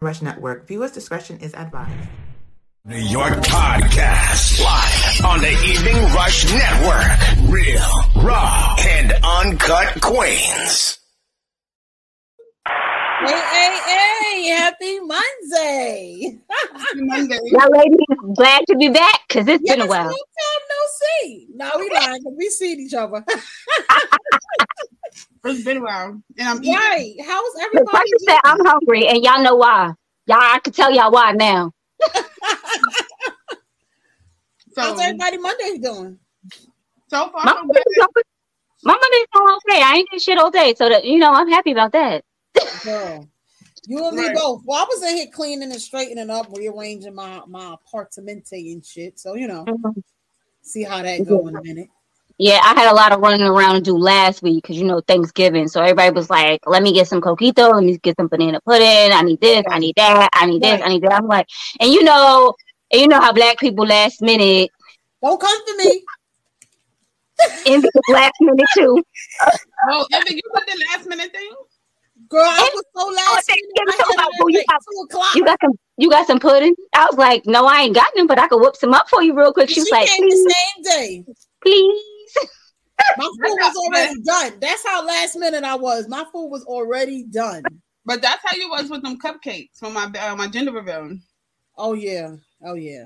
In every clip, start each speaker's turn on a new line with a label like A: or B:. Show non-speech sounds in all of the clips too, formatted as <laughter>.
A: Rush Network. Viewers' discretion is advised.
B: New York podcast live on the Evening Rush Network. Real, raw, and uncut Queens.
C: Hey, hey, hey, happy Monday.
D: Monday.
E: Y'all ladies glad to be back because it's
C: yes,
E: been a while.
C: Long time no see. No, we lying 'cause we seen each other. <laughs>
D: It's been a while. And I'm eating.
C: right. How's
E: The
C: everybody?
E: person said I'm hungry, and y'all know why. Y'all, I can tell y'all why now. <laughs>
D: So,
C: How's everybody Monday doing?
D: so far,
E: My
D: so
E: Monday's
D: good.
E: going- my Monday's going okay. I ain't did shit all day, so that you know I'm happy about that.
C: Girl. You and me
D: Right.
C: both. Well, I was in here cleaning and straightening up, rearranging my my apartamente and shit. So you know, mm-hmm. see how that go in a minute.
E: Yeah, I had a lot of running around to do last week because you know Thanksgiving, so everybody was like, "Let me get some coquito, let me get some banana pudding. I need this, I need that, I need this, I need that." I'm like, and you know, and you know how black people last minute
C: Don't come for me. <laughs>
E: in the last minute too.
D: Oh, Evan, you put the last minute thing?
C: Girl, I was so oh,
E: last
C: minute.
E: you
C: I
E: so
C: had
E: much. You got- You got some, you got some pudding. I was like, no, I ain't got none, but I could whip some up for you real quick. She
C: she
E: was like,
C: came
E: please,
C: the same day.
E: please.
C: My <laughs> food was already done. That's how last minute I was. My food was already done.
D: But that's how you was with them cupcakes for my uh, my gender reveal.
C: Oh yeah. Oh yeah.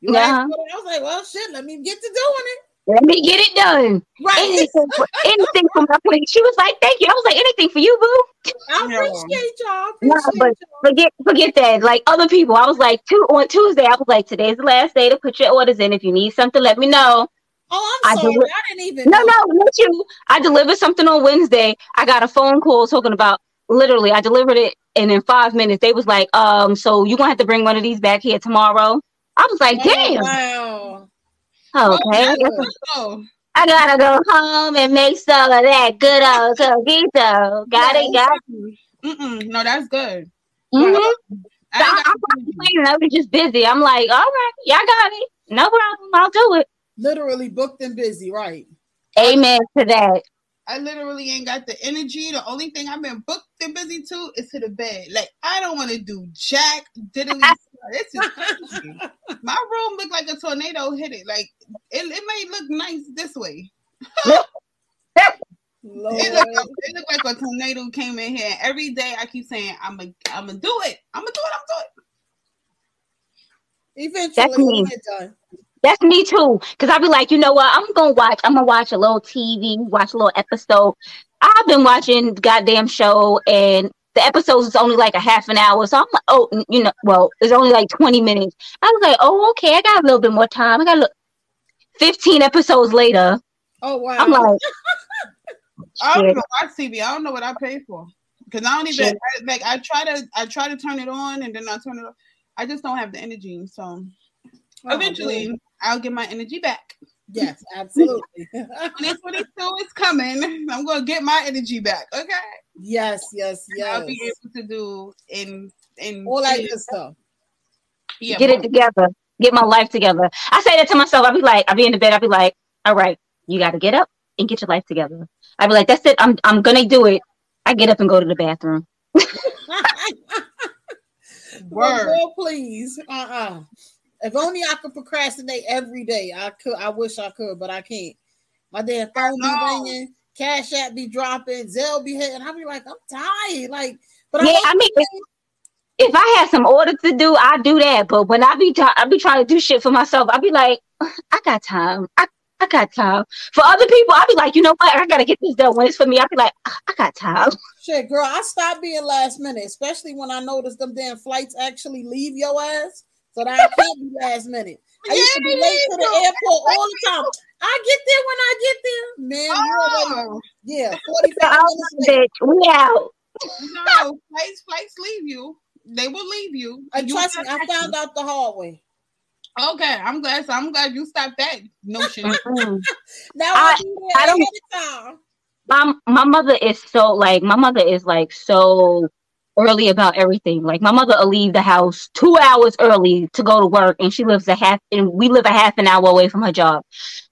C: You
E: Yeah.
C: asked for it, I was like, well, shit. Let me get to doing it.
E: Let me get it done.
C: Right.
E: Anything, for, <laughs> anything for my plate. She was like, thank you. I was like, anything for you, boo.
C: I appreciate y'all.
E: Nah, but
C: y'all.
E: forget, forget that. Like other people, I was like, two on Tuesday, I was like, today's the last day to put your orders in. If you need something, let me know.
C: Oh, I'm
E: I
C: sorry.
E: deli-
C: I didn't even
E: No,
C: know.
E: no, not you. I delivered something on Wednesday. I got a phone call talking about literally. I delivered it, and in five minutes, they was like, "Um, so you gonna have to bring one of these back here tomorrow." I was like,
C: Oh,
E: "Damn,
C: Wow.
E: okay."
D: Oh,
E: I gotta go home and make some of that good old coquito. Got it, got it.
D: Mm-mm. No, that's good.
E: Mhm.
D: I
E: So I, I'm. I was just busy. I'm like, all right, y'all got it. No problem. I'll do it.
C: Literally booked and busy, right?
E: Amen to that.
D: I literally ain't got the energy. The only thing I've been booked and busy to is to the bed. Like I don't want to do jack diddly. <laughs> this is crazy. My room looked like a tornado hit it. Like it, it may look nice this way. <laughs>
C: Lord.
D: It looked, it looked like a tornado came in here. Every day I keep saying I'm gonna I'm gonna do it. I'm gonna do it. I'm gonna do it.
C: Eventually,
E: That's me.
C: It'll get done.
E: That's me too. Cause I'll be like, you know what? I'm gonna watch. I'm gonna watch a little TV, watch a little episode. I've been watching the goddamn show, and the episodes is only like a half an hour. So I'm like, oh, you know, well, it's only like 20 minutes. I was like, oh, okay, I got a little bit more time. I got a look. 15 episodes later,
C: Oh wow.
E: I'm like, <laughs>
D: I don't
E: Shit.
D: even watch TV. I don't know what I pay for because I don't even
E: Shit.
D: I, like. I try to I try to turn it on and then I turn it off. I just don't have the energy. So
C: Oh,
D: eventually
C: boy.
D: I'll get my energy back.
C: Yes, <laughs> absolutely.
D: 2022 is coming. I'm gonna get my energy back. Okay.
C: yes, yes, yes.
D: I'll be
C: yes.
D: able to do in in
C: All that good stuff.
D: yeah,
E: get it together, get my life together. I say that to myself. I'll be like, I'll be in the bed. I'll be like, all right, you got to get up and get your life together. I'll be like, that's it. I'm, I'm gonna do it. I get up and go to the bathroom. <laughs> <laughs>
C: Well,
D: Word.
C: girl, please. Uh-uh. If only I could procrastinate every day. I could. I wish I could, but I can't. My damn phone be ringing, Cash App be dropping, Zelle be hitting. I be like, I'm tired. Like, but
E: Yeah,
C: I,
E: I mean, if, if I had some order to do, I do that. But when I be, t- I be trying to do shit for myself. I be like, I got time. I, I got time. For other people, I be like, you know what? I gotta get this done. When it's for me, I be like, I got time. <laughs>
C: shit, girl, I stopped being last minute, especially when I noticed them damn flights actually leave your ass. So that I can't be last minute. I used to be late to the airport all the time. I get there when I get there. Man, you already,
D: Oh,
C: yeah,
E: So <laughs>
C: 45
E: I was
C: minutes late.
E: bitch, we out.
D: no, flights flights leave you. They will leave you.
C: And
D: You
C: trust me,
D: will
C: I found out the hard way.
D: Okay, I'm glad. So I'm glad you stopped that notion. <laughs>
C: Now
E: I-
C: I, do that
E: I don't-
C: ahead of time.
E: my my mother is so like my mother is like so early about everything. Like my mother will leave the house two hours early to go to work, and she lives a half and we live a half an hour away from her job.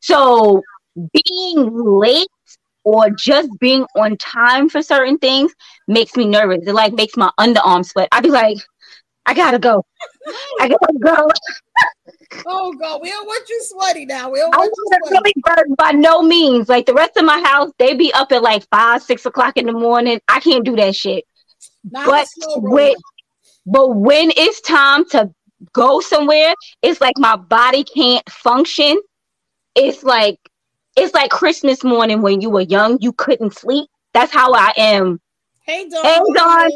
E: So being late or just being on time for certain things makes me nervous. It like makes my underarm sweat. I'd be like, I gotta go. I gotta <laughs> go.
C: Oh God, we don't want you sweaty now. We don't
E: I
C: want you
E: wasn't
C: sweaty.
E: really by no means. Like the rest of my house, they be up at like five, six o'clock in the morning. I can't do that shit.
C: Now
E: but when- But when it's time to go somewhere, it's like my body can't function. It's like it's like Christmas morning when you were young, you couldn't sleep. That's how I am.
C: Hey Dawn.
E: Hey, Dawn.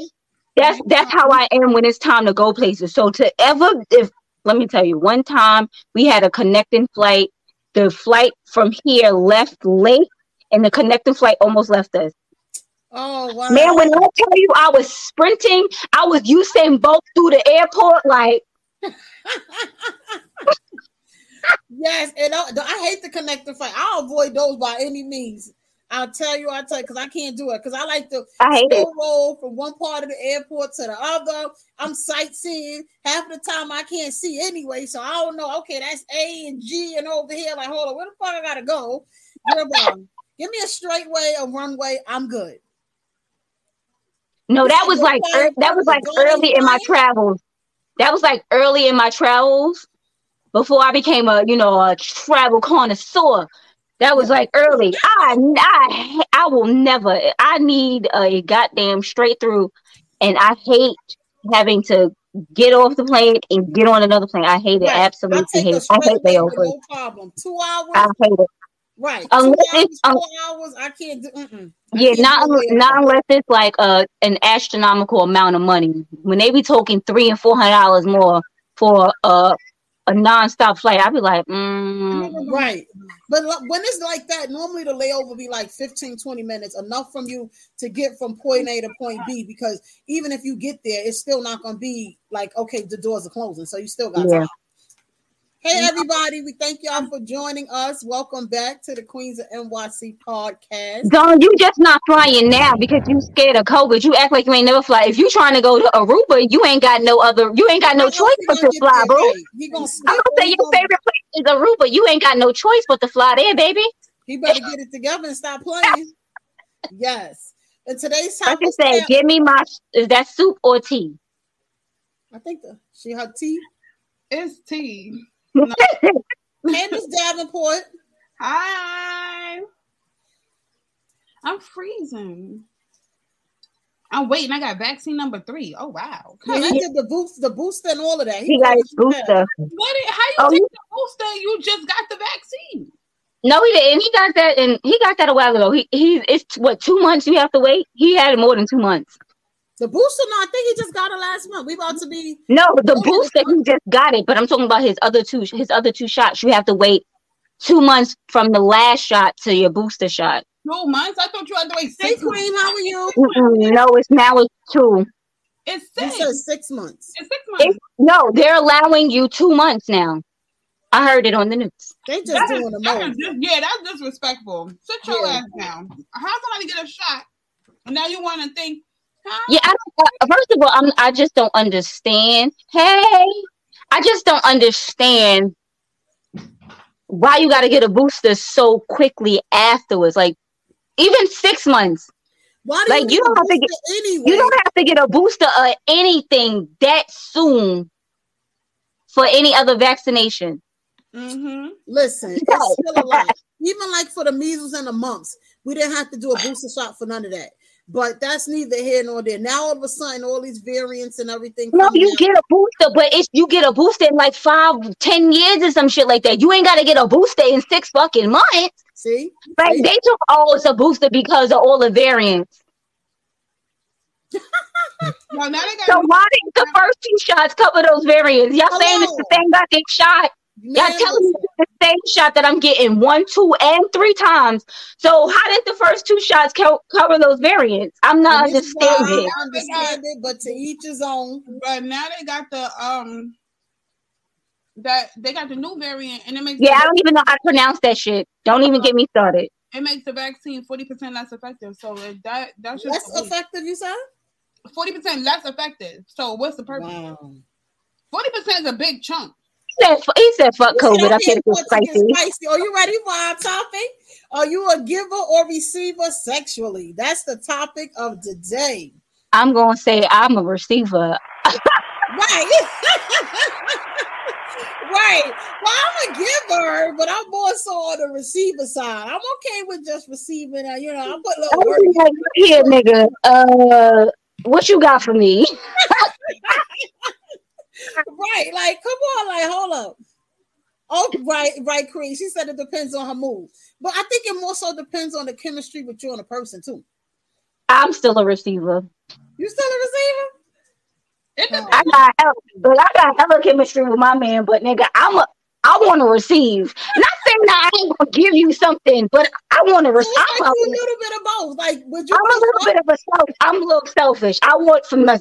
E: That's that's how I am when it's time to go places. So to ever if let me tell you, one time we had a connecting flight. The flight from here left late, and the connecting flight almost left us.
C: Oh wow.
E: Man, when I tell you I was sprinting, I was Usain Bolt through the airport. Like, <laughs>
C: Yes, and I, I hate the connector fight. I'll avoid those by any means. I'll tell you, I'll tell you, because I can't do it. Because I like to
E: I hate it.
C: roll from one part of the airport to the other. I'm sightseeing. Half the time I can't see anyway, so I don't know. Okay, that's A and G and over here. Like, hold on, where the fuck I gotta go? Give me a straight way, a runway. I'm good.
E: No, that was like ear- that was like early in my travels. That was like early in my travels before I became a you know a travel connoisseur. That was like early. I I I will never. I need a goddamn straight through, and I hate having to get off the plane and get on another plane. I hate it.
C: Right.
E: Absolutely hate. it. I hate layovers.
C: no problem. Two hours,
E: I hate it.
C: right?
E: Unless
C: Two hours,
E: um,
C: four hours. I can't do. Mm-mm.
E: Yeah, not
C: do a
E: unle-
C: layover.
E: not unless it's like a an astronomical amount of money. When they be talking three and four hundred dollars more for a a nonstop flight, I'd be like, mm,
C: Right. But when it's like that, normally the layover be like 15, 20 minutes, enough from you to get from point A to point B. Because even if you get there, it's still not going to be like, okay, the doors are closing. So you still got
E: Yeah.
C: time. Hey, everybody. We thank y'all for joining us. Welcome back to the Queens of NYC podcast.
E: Don, you just not flying now because you scared of COVID. You act like you ain't never fly. If you trying to go to Aruba, you ain't got no other. You ain't got no choice but
C: gonna
E: fly, bro.
C: gonna
E: I'm gonna say your
C: gonna-
E: favorite place is Aruba. You ain't got no choice but to fly there, baby.
C: He better get it together and stop playing. yes. And today's
E: Like
C: topic
E: I said, give me my. Is that soup or tea?
C: I think the, she her tea.
D: It's tea. <laughs>
C: Candace Davenport.
D: Hi. I'm freezing. I'm waiting. I got vaccine number three. Oh wow.
C: Yeah, he did the boost, the booster, and all of that.
E: He got his booster.
D: What? How you
E: Oh,
D: take
E: you-
D: the booster? You just got the vaccine.
E: No, he didn't. He got that, and he got that a while ago. He he. It's what two months you have to wait. He had it more than two months.
C: The booster, no, I think he just got it last month. We about to be
E: No, the booster he just got it, but I'm talking about his other two. His other two shots. You have to wait two months from the last shot to your booster shot.
D: Two months. I thought you had to wait
C: Hey
D: six
C: Queen,
D: months.
C: how are you?
E: Mm-mm, no, it's now it's two.
D: It's six.
C: said six months.
D: It's six months.
E: It's, no, they're allowing you two months now. I heard it on the news.
C: They just
D: That is-
C: doing the
D: that is
C: most.
D: dis- yeah, that's disrespectful. Sit your
C: Yeah.
D: ass down. How somebody get a shot and now you want to think? Huh?
E: Yeah, I, uh, first of all, I'm, I just don't understand. Hey, I just don't understand why you got to get a booster so quickly afterwards. Like, even six months,
C: Why do
E: Like,
C: you,
E: you don't have to get-
C: booster anyway?
E: you don't have to get a booster or anything that soon for any other vaccination.
D: Mm-hmm.
C: Listen, it's still <laughs> a lot. Even like for the measles and the mumps, we didn't have to do a booster shot for none of that. But that's neither here nor there. Now all of a sudden, all these variants and everything.
E: No, you
C: out.
E: get a booster, but it's you get a booster in like five, ten years or some shit like that. You ain't got to get a booster in six fucking months.
C: See,
E: Like
C: See?
E: they took oh, it's a booster because of all the variants. <laughs>
D: Well, now they
E: So why didn't the first two shots cover those variants? Y'all saying it's the
C: Hello.
E: same goddamn shot. Y'all telling me the same shot that I'm getting one, two, and three times. So how did the first two shots co- cover those variants? I'm not
C: and this is why I
E: understanding.
C: don't understand it, but to each his own.
D: but now they got the um that they got the new variant and it makes
E: Yeah, I don't even know how to pronounce that shit. Don't even get me started.
D: it makes the vaccine forty percent less effective. So it- that that's just
C: Less effective, you said?
D: forty percent less effective. So what's the purpose?
C: Wow.
D: Forty percent is a big chunk.
E: He said, he said fuck COVID. I
C: I'm
E: said it was
C: to
E: spicy.
C: get spicy. Are you ready for our topic? Are you a giver or receiver sexually? That's the topic of the day.
E: I'm gonna say I'm a receiver. <laughs>
C: Right, <laughs> right. Well, I'm a giver, but I'm more so on the receiver side. I'm okay with just receiving. Uh, you know, I put a little
E: I'm
C: work.
E: like, here, nigga. Uh, what you got for me? <laughs>
C: Right. Like, come on. Like, hold up. Oh, right, right, Cree. She said it depends on her mood. But I think it more so depends on the chemistry with you and the person, too.
E: I'm still a receiver.
C: You still a receiver?
E: I got hella, but I got hella chemistry with my man. But nigga, I'm a. I want to receive. Not saying that I ain't gonna give you something, but I want to receive.
C: like
E: I'm, a-
C: a little bit of both. Like, would you?
E: I'm a little bit of a self. I'm a little selfish. I want from my.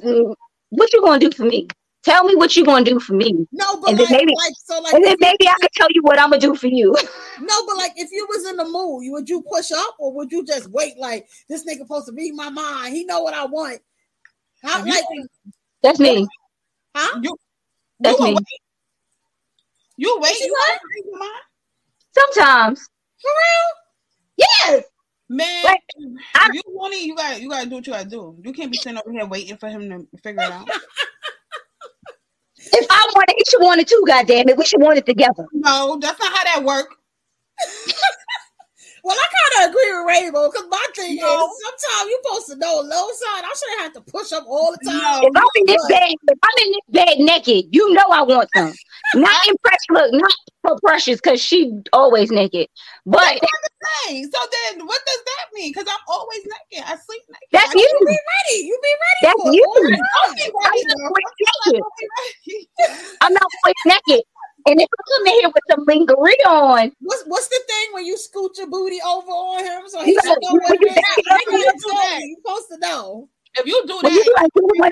E: What you gonna do for me? Tell me what you're gonna do for me,
C: No, but
E: And then
C: like,
E: maybe-
C: like, so like,
E: and then maybe I could tell you what I'm gonna do for you. <laughs>
C: no, but like, if you was in the mood, would you push up or would you just wait? Like, this nigga supposed to read my mind. He know what I want. How,
D: you-
C: like,
E: That's me.
C: huh?
D: You,
E: That's
D: you
E: me.
D: wait. You wait. You
C: what?
D: gonna read your mind?
E: Sometimes.
C: For real?
E: Yes.
D: Man,
E: Like, I-
D: if you want it, you got you gotta do what you gotta do. You can't be sitting over here waiting for him to figure it out. <laughs>
E: If I want it, he should want it too. Goddamn it, we should want it together.
D: no, that's not how that works. <laughs>
C: Well, I kind of agree with Rainbow because my thing
D: No.
C: is sometimes you're supposed to know low side. I shouldn't have to push up all the time.
E: If I'm in this bed, if I'm in this bed naked, you know I want some. Not in precious, look, not for precious, because she always naked. But
D: Hey, so then what does that mean? Because I'm always naked. I sleep naked.
E: that's
D: I
E: you.
C: You be ready. You be ready.
E: That's
C: for
E: you.
C: all the
D: don't
C: time.
D: be
E: I'm
D: ready,
E: not always
D: I
E: naked.
D: ready.
E: I'm not always naked. <laughs> And if I come in here with some lingerie on,
C: What's what's the thing when you scoot your booty over on him so he
E: You
C: should
E: know,
C: know what
E: when
C: it
E: you
C: is?
E: back
C: I
E: up,
C: gotta
D: you that.
C: you. You supposed to know.
D: If you do
E: when you
D: that,
E: like doing <laughs> one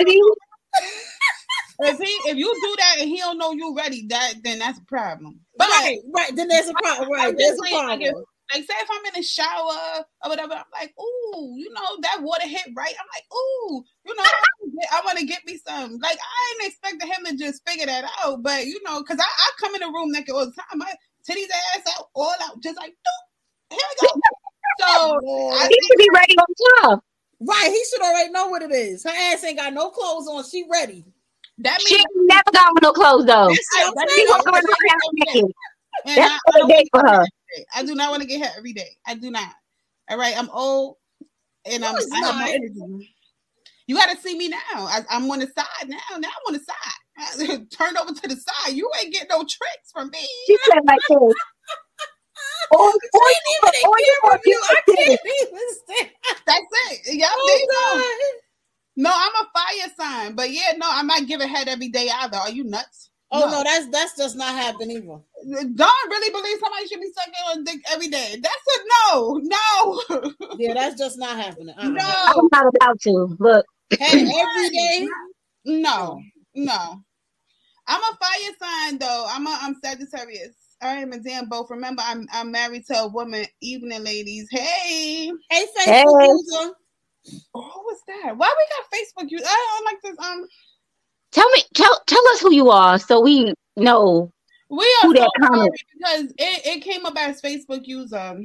D: if he if you do that and he don't know you ready, that then that's a problem. But
C: right, right. Then there's a problem. Right,
D: I'm
C: there's
D: just
C: a
D: saying, like,
C: problem.
D: like say if I'm in the shower or whatever, I'm like, ooh, you know, that water hit right. I'm like, ooh, you know, I want to get me some. Like I ain't expecting him to just figure that out, but you know, because I, I come in the room naked all the time, my titties ass out, all out, just like, doop, here we go. So <laughs> I
E: he should be ready on time.
C: Right, he should already know what it is. Her ass ain't got no clothes on. She ready.
D: that
E: She
D: means
E: ain't never got with no clothes though.
C: That's what I'm
D: that
E: She
C: saying.
E: walk around the naked.
D: and
E: That's
D: I, I
E: day for her.
D: I do not want to get hit every day. I do not. All right, I'm old and I'm
C: No,
D: You got to see me now. I, I'm on the side now. Now I'm on the side. <laughs> Turned over to the side. You ain't getting no tricks from me.
E: She said like this. <laughs> Or, or,
C: even in
E: or you
C: camera
E: want
C: view. I can't even stand.
D: That's it. Oh, go.
C: Oh,
D: No, I'm a fire sign, but yeah, no, I'm not giving head every day either. Are you nuts?
C: Oh no, that's that's just not happening either.
D: Don't really believe somebody should be sucking on dick every day. That's a no, no,
C: Yeah, that's just not happening. <laughs> Uh-uh.
D: no,
E: I'm not about to. Look,
C: Hey, every day.
D: no, no. I'm a fire sign though. I'm a I'm Sagittarius. I am a damn both. Remember, I'm I'm married to a woman. Evening, ladies. Hey,
C: Hey, Facebook
E: Hey.
C: user.
D: oh, what's that? Why we got Facebook? You, I don't like this. Um,
E: tell me, tell tell us who you are so we know.
D: we are
E: Who
D: so
E: that
D: sorry
E: comment?
D: because it, it came up as Facebook user.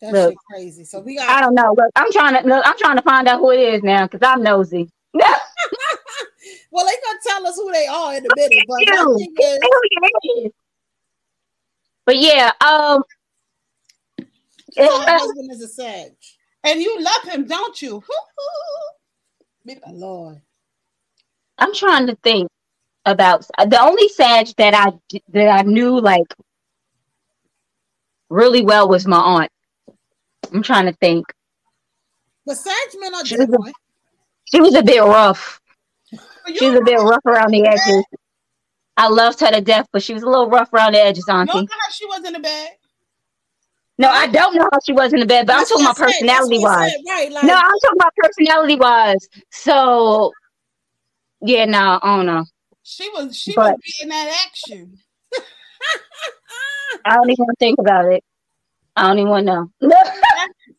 C: That
E: Look.
C: crazy. So we got.
E: I don't know. Look, I'm trying to look, I'm trying to find out who it is now because I'm nosy. <laughs>
C: Well, they gonna tell us who they are in a minute. But is,
E: Who you is. But yeah, um,
C: so
E: uh,
C: husband is a Sag.
D: And you love him, don't you? <laughs>
C: Lord.
E: I'm trying to think about the only Sag that I that I knew like really well was my aunt. I'm trying to think.
C: Sag men are
E: She was a-. She was a bit rough. She was a bit rough around the edges. I loved her to death, but she was a little rough around the edges,
D: know
E: Auntie.
D: how she was in the bed.
E: No, I don't know how she was in the bed, but I'm talking about.
C: That's
E: personality wise.
C: Right. Like,
E: No, I'm talking about personality wise. So, yeah, no, I don't know.
D: She was she
E: But-
D: was in that action. <laughs>
E: I don't even want to think about it. I don't even want to know. <laughs>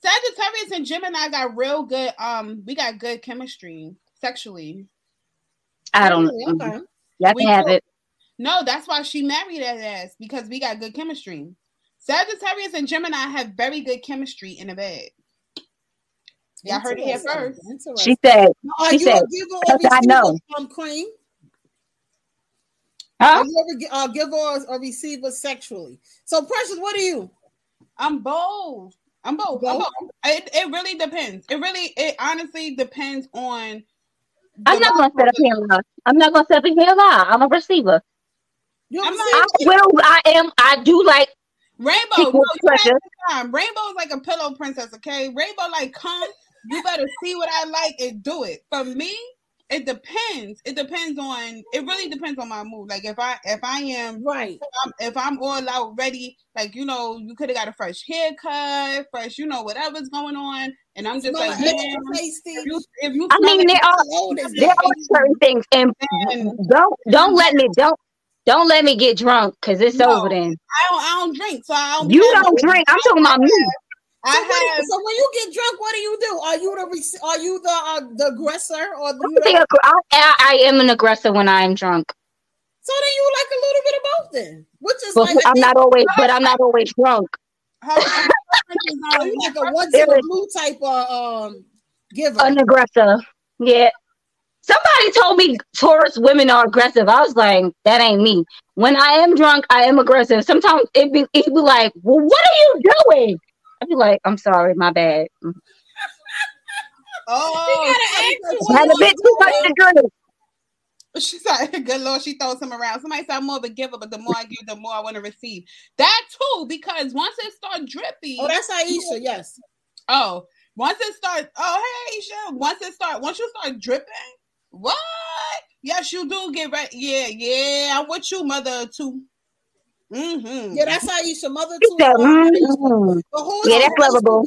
D: Sagittarius and Gemini got real good. Um, we got good chemistry sexually.
E: I don't know.
C: Okay.
E: Y'all
D: We
E: can have
D: do.
E: it.
D: No, that's why she married that ass because we got good chemistry. Sagittarius and Gemini have very good chemistry in the bed. Y'all heard it here first.
E: She said,
C: Are
E: she
C: you
E: said,
C: a giver or
E: "Because I know."
C: um, cream?
E: huh?
C: Are you ever gi- uh, giver or, or receiver sexually? So, Precious, what are you?
D: I'm both. I'm both. I'm
C: Both?
D: both. It, it really depends. It really, it honestly depends on.
E: I'm not gonna sit up here and lie. I'm not gonna sit up here and lie. I'm a receiver.
C: You
D: I'm
C: I'm
D: not-
E: I will. I am. I do like
D: Rainbow.
E: Equal
D: No, you
E: pleasure.
D: time. Rainbow's like a pillow princess. Okay, Rainbow like come. You better see what I like and do it. For me, it depends. It depends on. It really depends on my mood. Like if I if I am
C: right.
D: I'm, if I'm all out ready, like you know, you could have got a fresh haircut, fresh, you know, whatever's going on, and I'm just like,
C: like
D: man, if you if you
E: I mean,
D: like
E: there are
C: Cologne is
E: there are certain things, and
D: And-
E: don't don't let me don't don't let me get drunk because it's
D: No.
E: over. Then
D: I don't, I don't drink, so I don't.
E: you don't drink. I'm talking about me.
C: So, what do
D: I
C: you- so when you get drunk, what do you do? Are you the are you the uh, the aggressor or
E: I
C: the,
E: think I, I, I am an aggressor when I am drunk,
C: so then you like a little bit of both then, which is
E: but
C: like I
E: I'm not always. But I'm not always drunk.
D: have. Her, her preference is,
C: so
D: um,
C: you like a once
E: There
C: in a blue type of um giver.
E: An aggressor. Yeah. Somebody told me Taurus women are aggressive. I was like, that ain't me. When I am drunk, I am aggressive. Sometimes it be it be like, well, what are you doing? I'd be like, I'm sorry, my bad.
D: Oh,
C: gotta ask
E: I had a bit too much to <laughs> drink.
D: She said, "Good Lord, she throws him around." Somebody said, "I'm more of a giver, but the more I give, the more I want to receive." That too, because once it starts drippy,
C: oh, that's Aisha. Yes.
D: oh, once it starts, oh hey, Aisha, once it start, once you start dripping, what? Yes, you do get right. Yeah, yeah, I'm with you, mother too. Mm-hmm.
C: Yeah, that's how you
E: She
C: too.
E: said,
C: um,
E: mm.
C: But who's
E: Yeah,
C: the
E: that's lovable.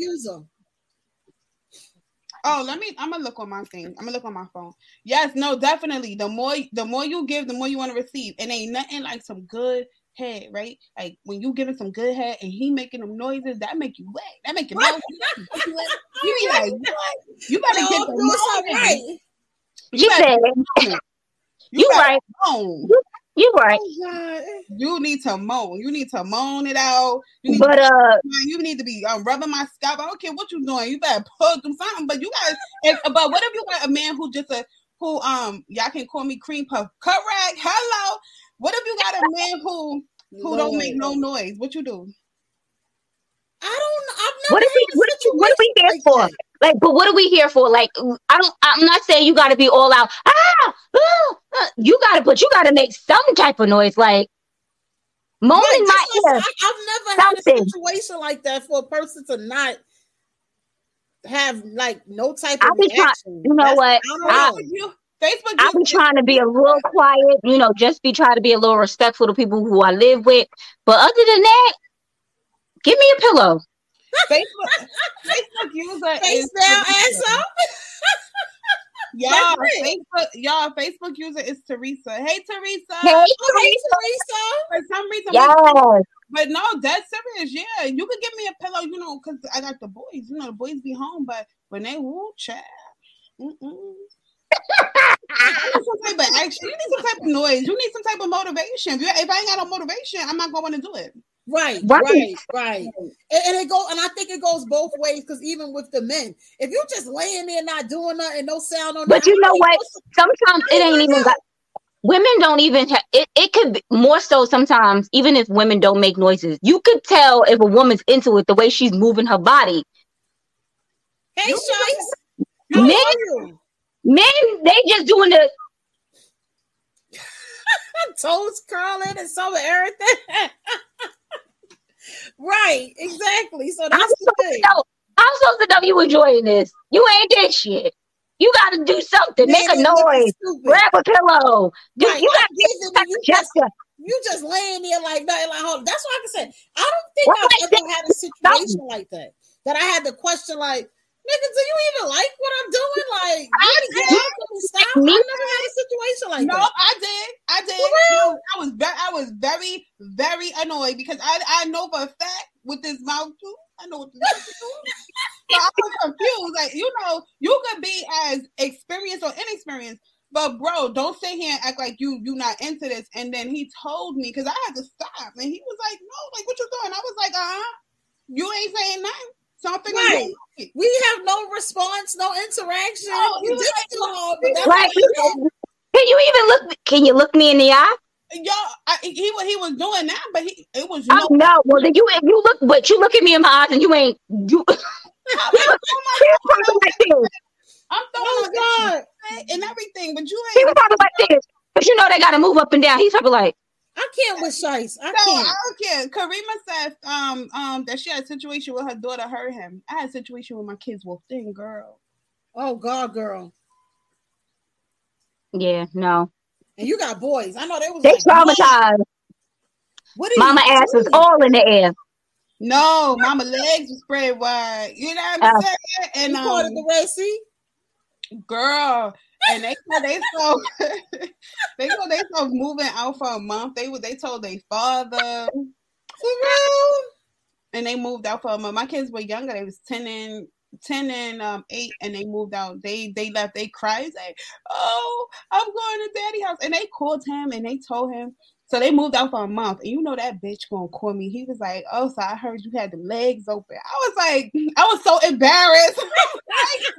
D: Oh, let me. I'm gonna look on my thing. I'm gonna look on my phone. Yes, no, definitely. The more, the more you give, the more you want to receive. And ain't nothing like some good head, right? Like when you giving some good head and he making them noises, that make you wet. That make you mouth. <laughs> you be like, <laughs> what? You better
C: No,
D: get the
C: doing right.
D: You
E: She
D: better
E: said,
D: moan. <laughs>
E: You right.
D: moan.
E: You right.
C: Oh,
D: You need to moan. You need to moan it out. You need
E: But
D: to
E: uh
D: you need to be um, rubbing my scalp. I don't care what you're doing. You better pull through something. But you guys, if, but what if you got a man who just a who um y'all can call me cream puff correct? Hello. What if you got a man who who don't make no noise? What you do?
C: I don't. I've never.
E: what are we
C: had a
E: what, are- what are we here
C: situation
E: for?
C: that.
E: Like, but what are we here for? Like, I don't. I'm not saying you got to be all out. Ah, ah, ah. you got to, but you got to make some type of noise, like moaning
C: Right,
E: my ear.
C: I, I've never had a situation like that for a person to not have like no type
E: I
C: of
E: be trying- You know
C: That's-
E: what?
C: I don't know.
D: You Facebook.
E: I
D: you-
E: be trying to be a little <laughs> quiet, you know, just be trying to be a little respectful to people who I live with. But other than that, give me a pillow.
D: Facebook. Facebook user
C: Face
D: is
C: down,
D: Teresa.
C: ass up. <laughs>
D: Y'all. Facebook, y'all, Facebook user is Teresa. Hey, Teresa.
E: Hey,
C: Oh, hey, Teresa.
D: For some reason,
E: yes,
D: But no, that's serious. Yeah, you could give me a pillow, you know, because I got the boys. You know, the boys be home, but when they woo, child. Mm-mm. Some type of action. You need some type of noise. You need some type of motivation. If, if I ain't got no motivation, I'm not going to do it.
C: Right,
E: Right.
C: right, right. And, and it go, and I think it goes both ways because even with the men, if you're just laying there not doing nothing, no sound on.
E: But you know what? sometimes it ain't even got. Women don't even have it. It could be more so sometimes, even if women don't make noises. You could tell if a woman's into it the way she's moving her body.
C: Hey, Shice,
E: Men, men, they just doing the <laughs>
C: Toes curling and some of everything. <laughs> right, exactly. So
E: I'm
C: that's the
E: supposed to
C: thing.
E: know. I'm supposed to know you enjoying this. You ain't did shit. You got to do something. Make a noise. Grab a pillow. Do,
C: Right,
E: you got to
C: get it,
E: get
C: and you just you just laying there like that. Like, hold, that's what I can say. I don't think
E: Well,
C: I've ever had a situation like that. That I had to question, like, nigga, do you even like what I'm doing? Like,
D: I did.
C: get out and stop. I never had a situation like
D: no,
C: that.
D: No, I did. I did.
C: Real?
D: I was very, I was very, very annoyed because I, I know for a fact with this mouth too. I know what is doing. <laughs> So I was confused. Like you know, you could be as experienced or inexperienced, but bro, don't sit here and act like you you not into this. And then he told me because I had to stop, and he was like, "No, like what you doing?" I was like, "Uh huh." You ain't saying nothing. Something
C: Right.
D: right.
C: We have no response, no interaction.
D: Oh,
C: you
D: he was
C: did
D: like,
C: too hard, but that's
E: Like,
C: you
E: can you even look? Can you look me in the eye?
D: Yo, I, he was he was doing that, but he it was
E: I
D: no.
E: know. Well, then you you look, but you look at me in my eyes, and you ain't you. <laughs>
D: I'm
E: He was probably like this.
D: throwing
C: Oh
D: on
C: God.
D: and everything, but you
E: He was probably like this. But you know they got to move up and down. He's probably like,
C: I can't with Shice. I
D: No, I
C: can't.
D: don't care. Karima said um um that she had a situation with her daughter hurt him. I had a situation with my kids walked in, girl.
C: Oh God, girl.
E: yeah, no.
C: And you got boys. I know they was
E: They
C: like,
E: traumatized.
C: What are
E: Mama ass is
C: doing?"
E: all in the air.
D: No, mama legs was spread wide. You know what I'm
E: Oh.
D: saying? And
C: You part of
D: um,
C: the Red Sea?
D: girl, and they they so <laughs> they told they so moving out for a month. They they told their father, and they moved out for a month. My kids were younger; they was ten and ten and um eight, and they moved out. They they left. They cried, like, "Oh, I'm going to daddy house," and they called him and they told him. So they moved out for a month, and you know that bitch gonna call me. He was like, "Oh, so I heard you had the legs open." I was like, <laughs> I was so embarrassed. <laughs> Like. <laughs>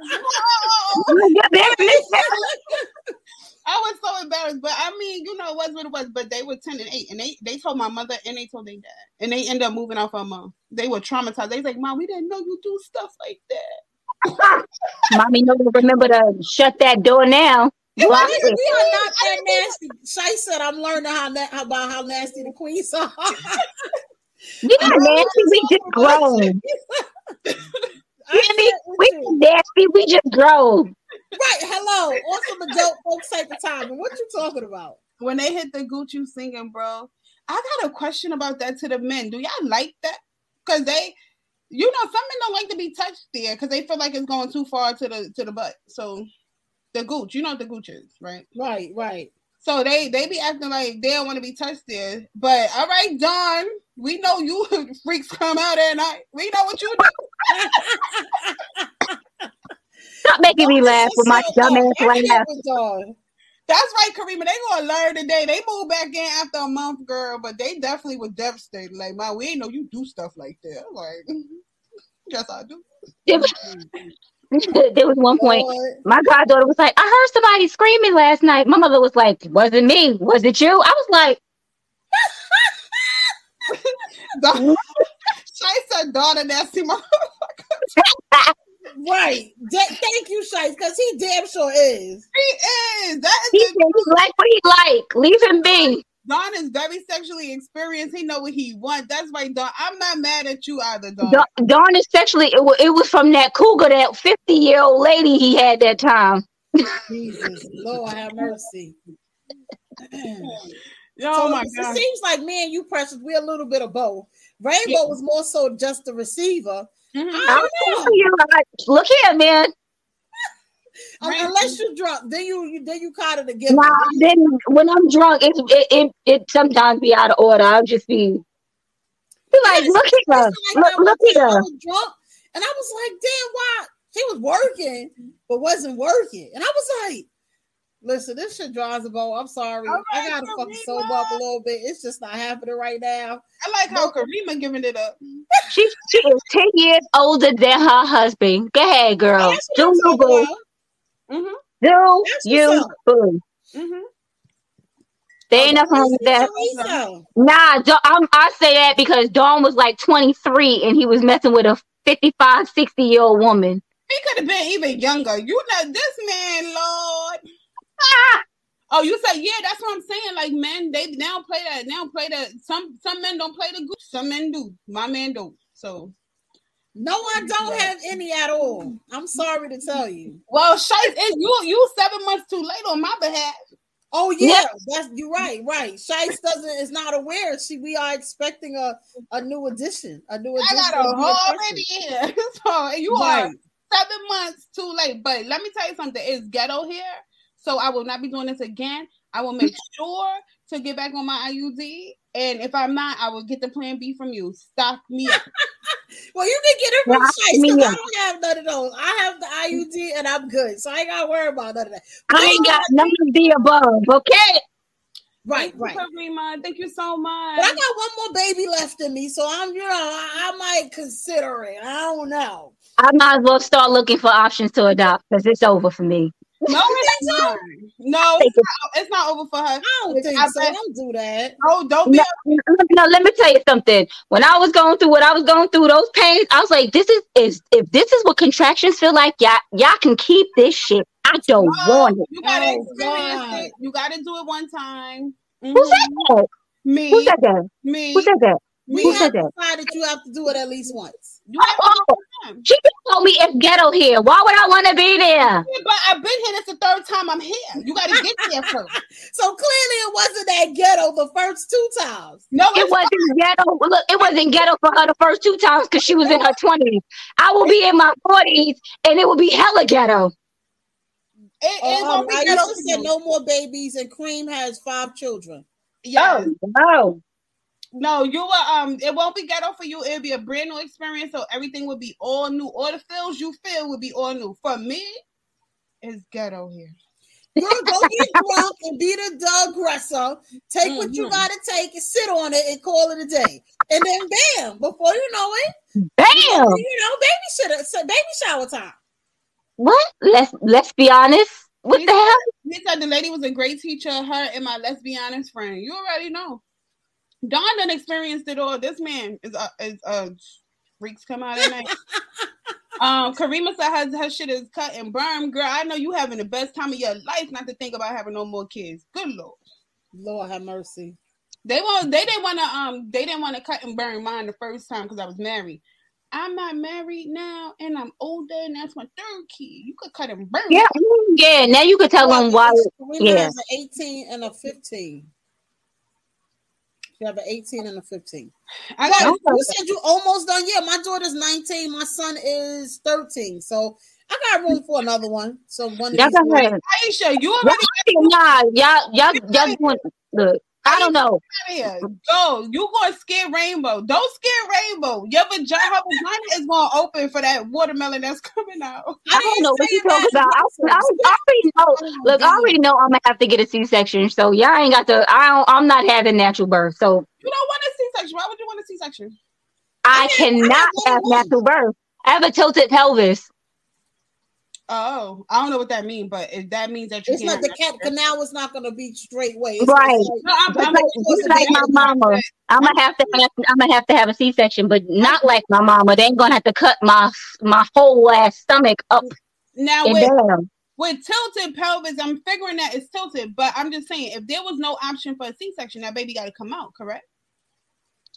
D: I was so embarrassed, but I mean, you know, it was what it was. But they were ten and eight, and they they told my mother and they told their dad, and they ended up moving out for a month. They were traumatized. They was like, "Mom, we didn't know you do stuff like that."
E: Mommy, no remember to shut that door now.
C: We
E: Lock
C: are
E: it.
C: not that nasty. Shice said, "I'm learning how na- about how nasty the queens <laughs> are."
E: You not nasty. <laughs> We just grown.
C: I
E: You hear me?
C: get
E: We
C: with
E: nasty. We just grown.
C: Right. Hello. On some adult folks type of time. And what you talking about?
D: When they hit the Gucci singing, bro, I got a question about that to the men. Do y'all like that? Because they, you know, some men don't like to be touched there because they feel like it's going too far to the to the butt. So the gooch, you know what the gooch is, right?
C: Right, right.
D: So they they be acting like they don't want to be touched there. But all right, Don, we know you <laughs> freaks come out at night. We know what you do.
E: Stop making me laugh with my dumb ass
C: I get
E: laugh.
D: That's right, Karima. They gonna learn today. They moved back in after a month, girl, but they definitely were devastated. Like, man, we ain't know you do stuff like that. I'm Like, <laughs> yes, I do. <laughs>
E: There was, one point my goddaughter was like, I heard somebody screaming last night. My mother was like, wasn't me. Was it you? I was like, <laughs> <laughs>
D: said, daughter, nasty mother.
C: Right. Thank you, Shice, because he damn sure is.
D: He is. That
E: he
D: the,
E: he like what he like. Leave him be.
D: Don is very sexually experienced. He know what he wants. That's right, Don. I'm not mad at you either, Don.
E: Da- Dawn is sexually, it, wa- it was from that cougar, that 50 year old lady he had that time.
C: Jesus, Lord have mercy. <clears throat>
D: oh
C: so
D: my
C: it seems like me and you, Precious, we're a little bit of both. Rainbow was more so just the receiver.
D: Mhm.
C: I don't know.
E: telling you, like, look here, man.
C: Oh,
D: right.
C: unless you're drunk, then you, you then you caught it again.
E: Nah, then when I'm drunk, it, it, it, it sometimes be out of order. I'll just be, be like,
C: Yes,
E: look here,
C: It's like
E: look,
C: that
E: look
C: one time I
E: here.
C: was drunk, and I was like, "Damn, why?" She was working, but wasn't working, and I was like, "Listen, this shit drives a boat. I'm sorry.
D: All
C: I gotta fucking sober up a little bit. It's just not happening right now."
D: I like how Karima giving it up.
E: She, she is 10 years older than her husband. Go ahead, girl. Do
C: what I'm
E: you,
C: talking
E: boo.
C: about.
D: Mm-hmm.
E: Do
C: That's
E: you,
C: what's
E: boo.
D: Mm-hmm.
E: There ain't nothing wrong with that.
C: Teresa.
E: Nah, Dawn- I'm, I say that because Dawn was like 23 and he was messing with a 55, 60 year old woman.
D: He could have been even younger. You know, this man, Lord.
E: Ah,
D: Oh, you say yeah? That's what I'm saying. Like men, they now play that. Now play that. Some some men don't play the goose. Some men do. My man don't. So
C: No, I don't have any at all. I'm sorry to tell you.
D: well, Shice, you you seven months too late on my behalf.
C: Oh yeah,
E: Yeah.
C: that's you're right, right. Shice doesn't is not aware. She we are expecting a a new addition, a new
D: I
C: addition.
D: got a
C: a
D: whole
C: addition.
D: already here. <laughs> So and you
C: Right.
D: are seven months too late. But let me tell you something. It's ghetto here. So I will not be doing this again. I will make <laughs> sure to get back on my IUD. And if I'm not, I will get the plan B from you. Stock me up. <laughs>
C: Well, you can get it from
E: Yeah,
C: Shice
E: me
C: because I don't have none of those. I have the IUD and I'm good, so I ain't gotta worry about none of that.
E: I ain't got none of the above, okay?
C: Right,
D: Thank you,
C: right.
D: Karima. Thank you so much.
C: But I got one more baby left in me, so I'm, you know, I, I might consider it. I don't know.
E: I might as well start looking for options to adopt because it's over for me.
D: No, <laughs> it's not. No, it's not, it's not over for her.
C: I don't think
D: I
C: so.
D: bet-
C: Don't do that.
D: Oh, don't be.
E: No, no, let me tell you something. When I was going through what I was going through, those pains, I was like, "This is is if this is what contractions feel like, y'all y'all can keep this shit. I don't
D: No,
E: want it."
D: You gotta
C: Oh,
D: experience
C: God.
D: it. You gotta do it one time.
E: Who
D: Mhm.
E: said that?
D: Me.
E: Who said that?
D: me.
E: Who said that?
C: We
E: Who said
C: to
E: that?
C: decide that you have to do it at least once.
D: You have
E: Oh,
D: do it one time.
E: she just told me it's ghetto here. Why would I want to be there?
D: Yeah, But I've been here. This the third time I'm here. You gotta get there <laughs> first.
C: So clearly it wasn't that ghetto the first two times.
D: No,
E: It wasn't ghetto. Look, it wasn't ghetto for her the first two times because she was in her twenties. I will be in my forties, and it will be hella ghetto.
D: It, it
C: Um,
D: won't be
C: I
D: ghetto
C: used to say no more babies, and Cream has five children.
D: Yes.
E: no.
D: No, you will. Um, it won't be ghetto for you. It'll be a brand new experience. So everything will be all new. All the feels you feel will be all new. For me, it's ghetto here.
C: Girl, go get <laughs> drunk and be the aggressor. Take what you
D: Mhm.
C: gotta take and sit on it and call it a day. And then bam, before you know it,
E: bam,
C: you know, baby should baby shower time.
E: What? Let's let's be honest. What the hell?
D: He said the lady was a great teacher. Her and my let's be honest friend. You already know. Don done experienced it all. This man is uh, is uh freaks come out at night. <laughs> um, Karima said her, her shit is cut and burned. Girl, I know you having the best time of your life not to think about having no more kids. Good lord.
C: Lord have mercy.
D: They want they didn't want to um they didn't want to cut and burn mine the first time because I was married. I'm not married now and I'm older and that's my third kid. You could cut and burn.
E: Yeah, yeah. Now you could tell them why.
C: Karina
E: yeah.
C: an 18 and a 15. She have an 18 and a 15.
D: I got
E: Okay.
C: you said you almost done. Yeah, my daughter's 19, my son is 13. So I got room for another one. So one of
E: Y'all
C: these months-
E: her.
D: Aisha, you
E: Y'all,
D: already
E: nah, y'all, y'all, y'all doing. Look, I don't know.
D: Go. You gonna scare Rainbow. Don't scare Rainbow. Your vagina, her vagina is gonna open for that watermelon that's coming out.
E: I don't know what you talking about. I. I, <laughs> I already know. Oh, Look, I already know I'm gonna have to get a C-section. So y'all ain't got to. I don't. I'm not having natural birth. So
D: You don't want a C-section. Why would you want a C-section?
E: I
C: I I
E: cannot
C: have
E: have natural birth. I have a tilted pelvis.
D: Oh, I don't know what that means, but if that means that you
C: It's
D: can't
C: not the cat canal is not gonna be straight way. It's
E: Right.
C: just like-
D: No, I'm, I'm,
E: like,
C: supposed
E: just
C: to
E: like my
C: able to
E: mama. I'm gonna have to have. I'm gonna have to have a C-section, but not like my mama. They ain't gonna have to cut my my whole ass stomach up
D: now with
E: down.
D: with tilted pelvis, I'm figuring that it's tilted, but I'm just saying if there was no option for a C-section, that baby got to come out, correct?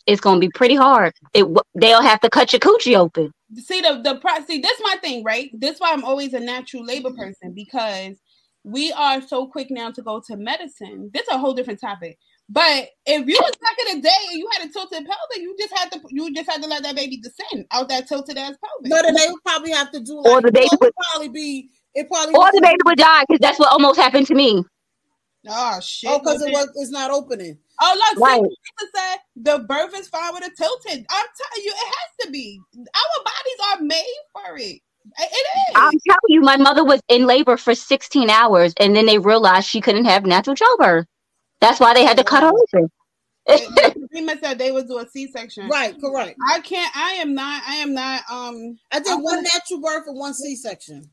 E: It's gonna be pretty hard. It they'll have to cut your coochie open.
D: see the the pro- see this my thing right this why i'm always a natural labor mm-hmm. person because we are so quick now to go to medicine this is a whole different topic but if you was back in the day and you had a tilted pelvis you just had to you just had to let that baby descend out that tilted ass pelvis
C: No, then they would probably have to do
E: Or the baby
C: would
E: would-
C: probably be it probably
E: Or the baby would die because that's what almost happened to me.
D: oh shit
C: Oh, because it was it's not opening.
D: Oh look
E: Right.
D: see, Lisa said the birth is fine with a tilted i'm telling you it has to be our bodies are made for it it it is
E: I'm telling you, my mother was in labor for 16 hours, and then they realized she couldn't have natural childbirth. That's why they had to cut her open. <laughs>
D: Rima said they would do a c-section
C: Right, correct.
D: I can't. I am not. I am not. Um.
C: I did
D: I
C: one
D: wanna-
C: natural birth and one C section.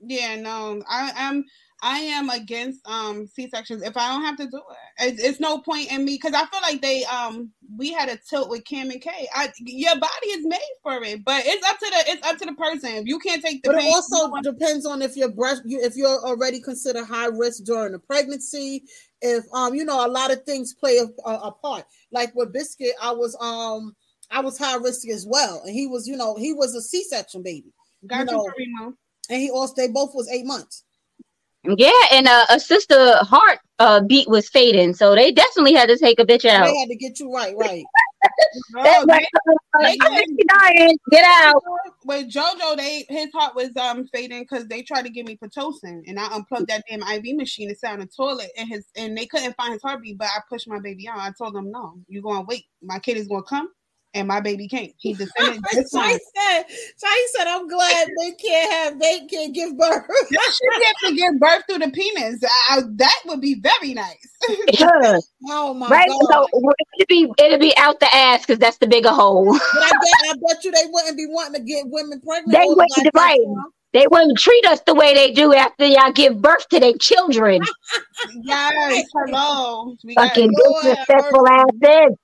D: Yeah. No. I am. I am against um C sections. If I don't have to do it, it's, it's no point in me because I feel like they um we had a tilt with Cam and K. I your body is made for it, but it's up to the it's up to the person. If you can't take the
C: But it
D: pain,
C: also depends on if your breast, you, if you're already considered high risk during the pregnancy. If um, you know, a lot of things play a, a, a part. Like with Biscuit, I was um, I was high risk as well, and he was, you know, he was a C section baby,
D: got you,
C: know, and he also they both was eight months.
E: Yeah, and uh, a sister heart uh, beat was fading, so they definitely had to take a bitch out.
C: They had to get you right, <laughs> right.
D: Oh,
E: like, uh,
D: they-
E: I think she dying. Get out.
D: with JoJo, they his heart was um fading because they tried to give me pitocin, and I unplugged that damn IV machine to sat on the toilet, and his and they couldn't find his heartbeat. But I pushed my baby out. I told them, no, you're gonna wait. My kid is gonna come, and my baby can't. He <laughs> descended this
C: Chai
D: time.
C: said, Chai said, I'm glad they can't have, they can't give birth. <laughs>
D: She get to give birth through the penis. I, that would be very nice. <laughs>
E: Yeah.
C: oh my
E: right?
C: God.
E: So it'll be it'll be out the ass because that's the bigger hole.
C: But I bet, I bet you they wouldn't be wanting to get women pregnant.
E: They wouldn't,
C: goddamn
E: right. They wouldn't treat us the way they do after y'all give birth to their children.
D: yes, hello. We
E: Fucking
C: Lord have
E: disrespectful asses.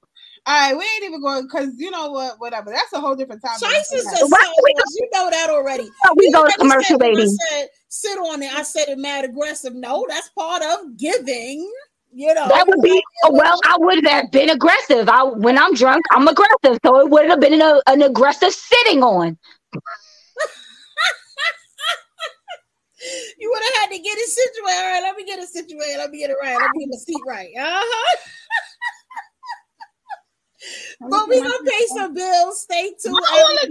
D: All right, we ain't even going because you know what, whatever. That's a whole different topic.
C: Chai said
E: Right,
C: something
E: we.
C: You know that already.
E: We
C: You
E: go to commercial,
C: said
E: baby.
C: Said sit on it. I said it mad aggressive. No, that's part of giving. You know,
E: That would be well. I would have been aggressive. I when I'm drunk, I'm aggressive. So it would have been an, an aggressive sitting on. <laughs>
C: You would have had to get it situated. All right, let me get it situated. Let me get it right. Let me get the seat right. Uh huh. <laughs> But we gonna pay some bills. Stay tuned,
D: all of.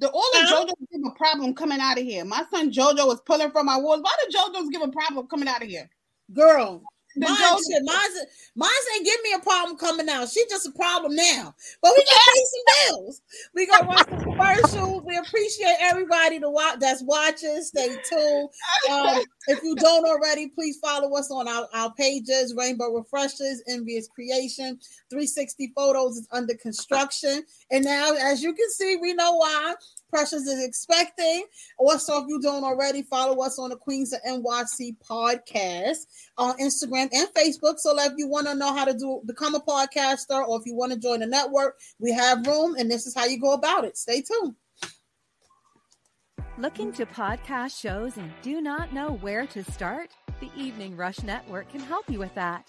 D: The all of JoJo's give a problem coming out of here. My son JoJo was pulling from my walls. Why did JoJo's give a problem coming out of here?
C: Girl,
D: The
C: Mine,
D: JoJo-
C: shit, mine's, mine's ain't give me a problem coming out. She just a problem now. But we gonna pay some bills. We gonna run some commercials. We appreciate everybody to watch that's watching. Stay tuned. Um, if you don't already, please follow us on our, our pages: Rainbow Refreshers, Envious Creation, 360 Photos is under construction. And now, as you can see, we know why. Precious is expecting. Also, if you don't already, follow us on the Queens of NYC podcast on Instagram and Facebook. So if you want to know how to do become a podcaster or if you want to join the network, we have room and this is how you go about it. Stay tuned.
F: Looking to podcast shows and do not know where to start? The Evening Rush Network can help you with that.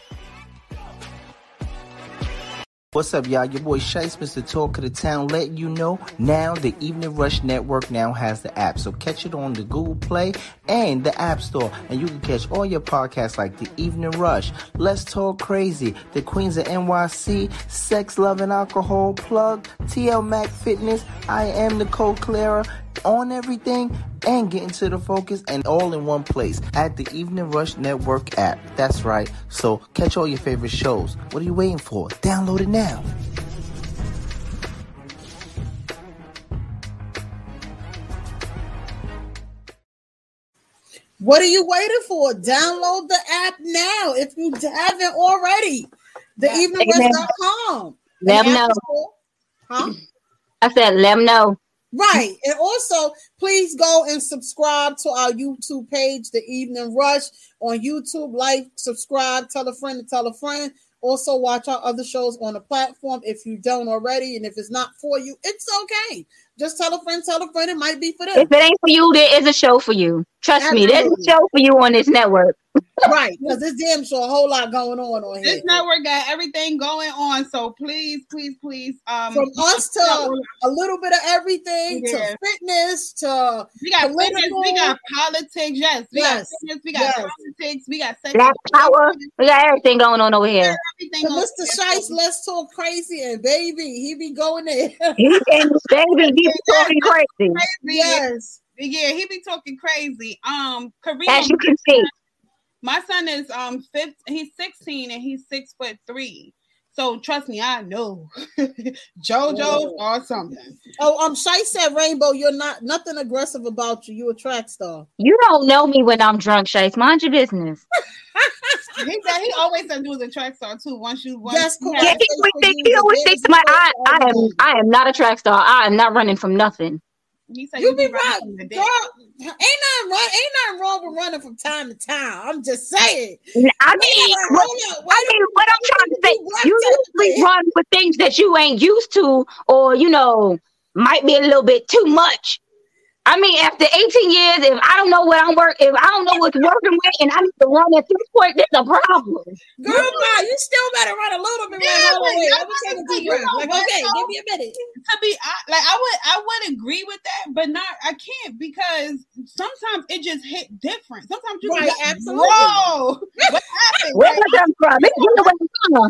G: What's up, y'all? Your boy Shice, Mr. Talk of the Town, letting you know now the Evening Rush Network now has the app. So catch it on the Google Play and the App Store. And you can catch all your podcasts like The Evening Rush, Let's Talk Crazy, The Queens of NYC, Sex, Love, and Alcohol, Plug, TL Mac Fitness, I Am Nicole Clara, on everything and get into the focus and all in one place at the Evening Rush Network app. That's right. So catch all your favorite shows. What are you waiting for? Download it now.
C: What are you waiting for? Download the app now if you haven't already. The eveningrush.com.
E: Let them know.
C: Huh?
E: I said, let them know.
C: Right. And also, please go and subscribe to our YouTube page, The Evening Rush, on YouTube. Like, subscribe, tell a friend to tell a friend. Also, watch our other shows on the platform if you don't already. And if it's not for you, it's okay. Just tell a friend, tell a friend. It might be for them.
E: If it ain't for you, there is a show for you. Trust me, there's a show for you on this network.
C: Right. <laughs> Because this damn sure a whole lot going on on here.
D: This network got everything going on, so please, please, please, um,
C: From us to a little bit of everything
D: Yeah.
C: to fitness to
D: we got fitness, we got politics, yes, we
C: Yes.
D: got fitness, we got
C: Yes.
D: politics, we got sex,
E: Black power. We got everything going on over here.
D: everything.
C: to Mr. Shice, let's talk crazy and baby, he be going there.
E: He and baby, he talking crazy.
D: crazy.
C: yes.
D: Yeah, he be talking crazy. Um, Kareem,
E: As you can see.
D: My son is um 15, he's 16 and he's six foot three. So trust me, I know <laughs> JoJo or something.
C: Oh, um, Shice said Rainbow, you're not nothing aggressive about you. You a track star.
E: You don't know me when I'm drunk, Chase. Mind your business. <laughs>
D: He said he always said he was a track star too. Once you once
C: Yes,
D: you.
E: Yeah,
D: have-
E: he always think, he always thinks to my I, I am I am not a track star. I am not running from nothing.
D: He said
C: You be
D: running
C: right,
D: from the
C: girl. Ain't nothing wrong. Ain't nothing wrong with running from time to time. I'm just saying.
E: I mean,
C: Hold
E: what,
C: up, wait
E: I
C: a
E: mean, what I'm trying to say, you usually run with things that you ain't used to, or you know, might be a little bit too much. I mean, after 18 years, if I don't know what I'm working, if I don't know what's working with, and I need to run at this point, there's a problem.
C: Girl, nah, you still better run a little bit.
D: Yeah,
C: Yeah,
D: but
C: wait,
D: y'all
C: let me take a deep breath. Like, okay,
D: though?
C: give me a minute.
D: to be hon- like I would I would agree with that, but not I can't because sometimes it just hit different. Sometimes you
C: Right,
D: like,
C: absolutely.
D: Whoa, what happened?
E: Where
D: Like,
E: you come from? Where you from?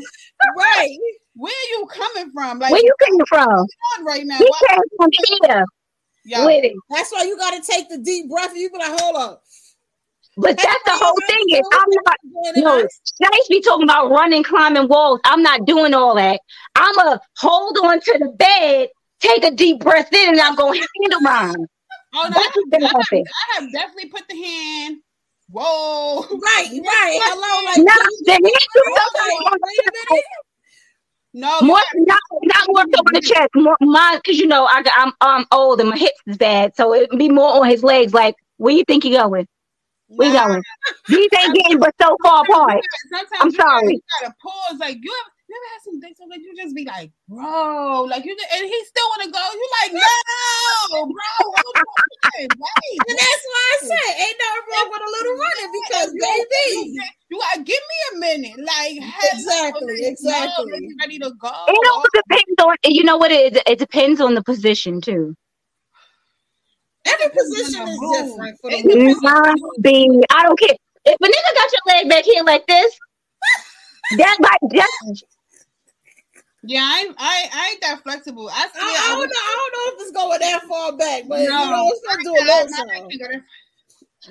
C: Right.
D: where are you coming from? Like
E: Where you came from?
D: right now?
E: He came from here
D: Yo,
E: with it.
C: That's why you got to take the deep breath. And you be like, hold up.
E: But that's the whole thing is I'm not no. Nice be talking about running, climbing walls. I'm not doing all that. I'm a hold on to the bed, take a deep breath in, and I'm gonna handle mine. <laughs>
D: oh, no,
E: That's what's gonna
D: I, have. I have definitely put the hand. Whoa,
C: Right, <laughs> right. Hello, like, you
E: the hand
D: no,
E: more not not more so on the chest, more mine because you know I got, I'm I'm old and my hips is bad, so it would be more on his legs. Like, where you think you going? Where you
D: Nah.
E: going? These ain't getting but so far apart.
D: Sometimes
E: I'm sorry.
D: You gotta pause. Like you ever, you ever had some days where you just be like, bro, like you, and he still want to go. You like, no, bro. what you doing? Wait,
C: And that's why I said, ain't nothing wrong with a little running because,
D: you,
C: baby.
D: you gotta give me a minute. Like,
C: Exactly,
D: like,
C: exactly.
D: No, you ready to go?
E: It all depends on you know what it is. It depends on the position too.
C: Every position is different for the
D: It
C: women.
D: depends on
E: Mine be I don't care if a nigga got your leg back here like this. <laughs> That like just
D: Yeah, I, I, I ain't that flexible. I,
C: I,
D: still,
C: I don't know. I don't know if it's going that far back, but you know, it's gonna do a little.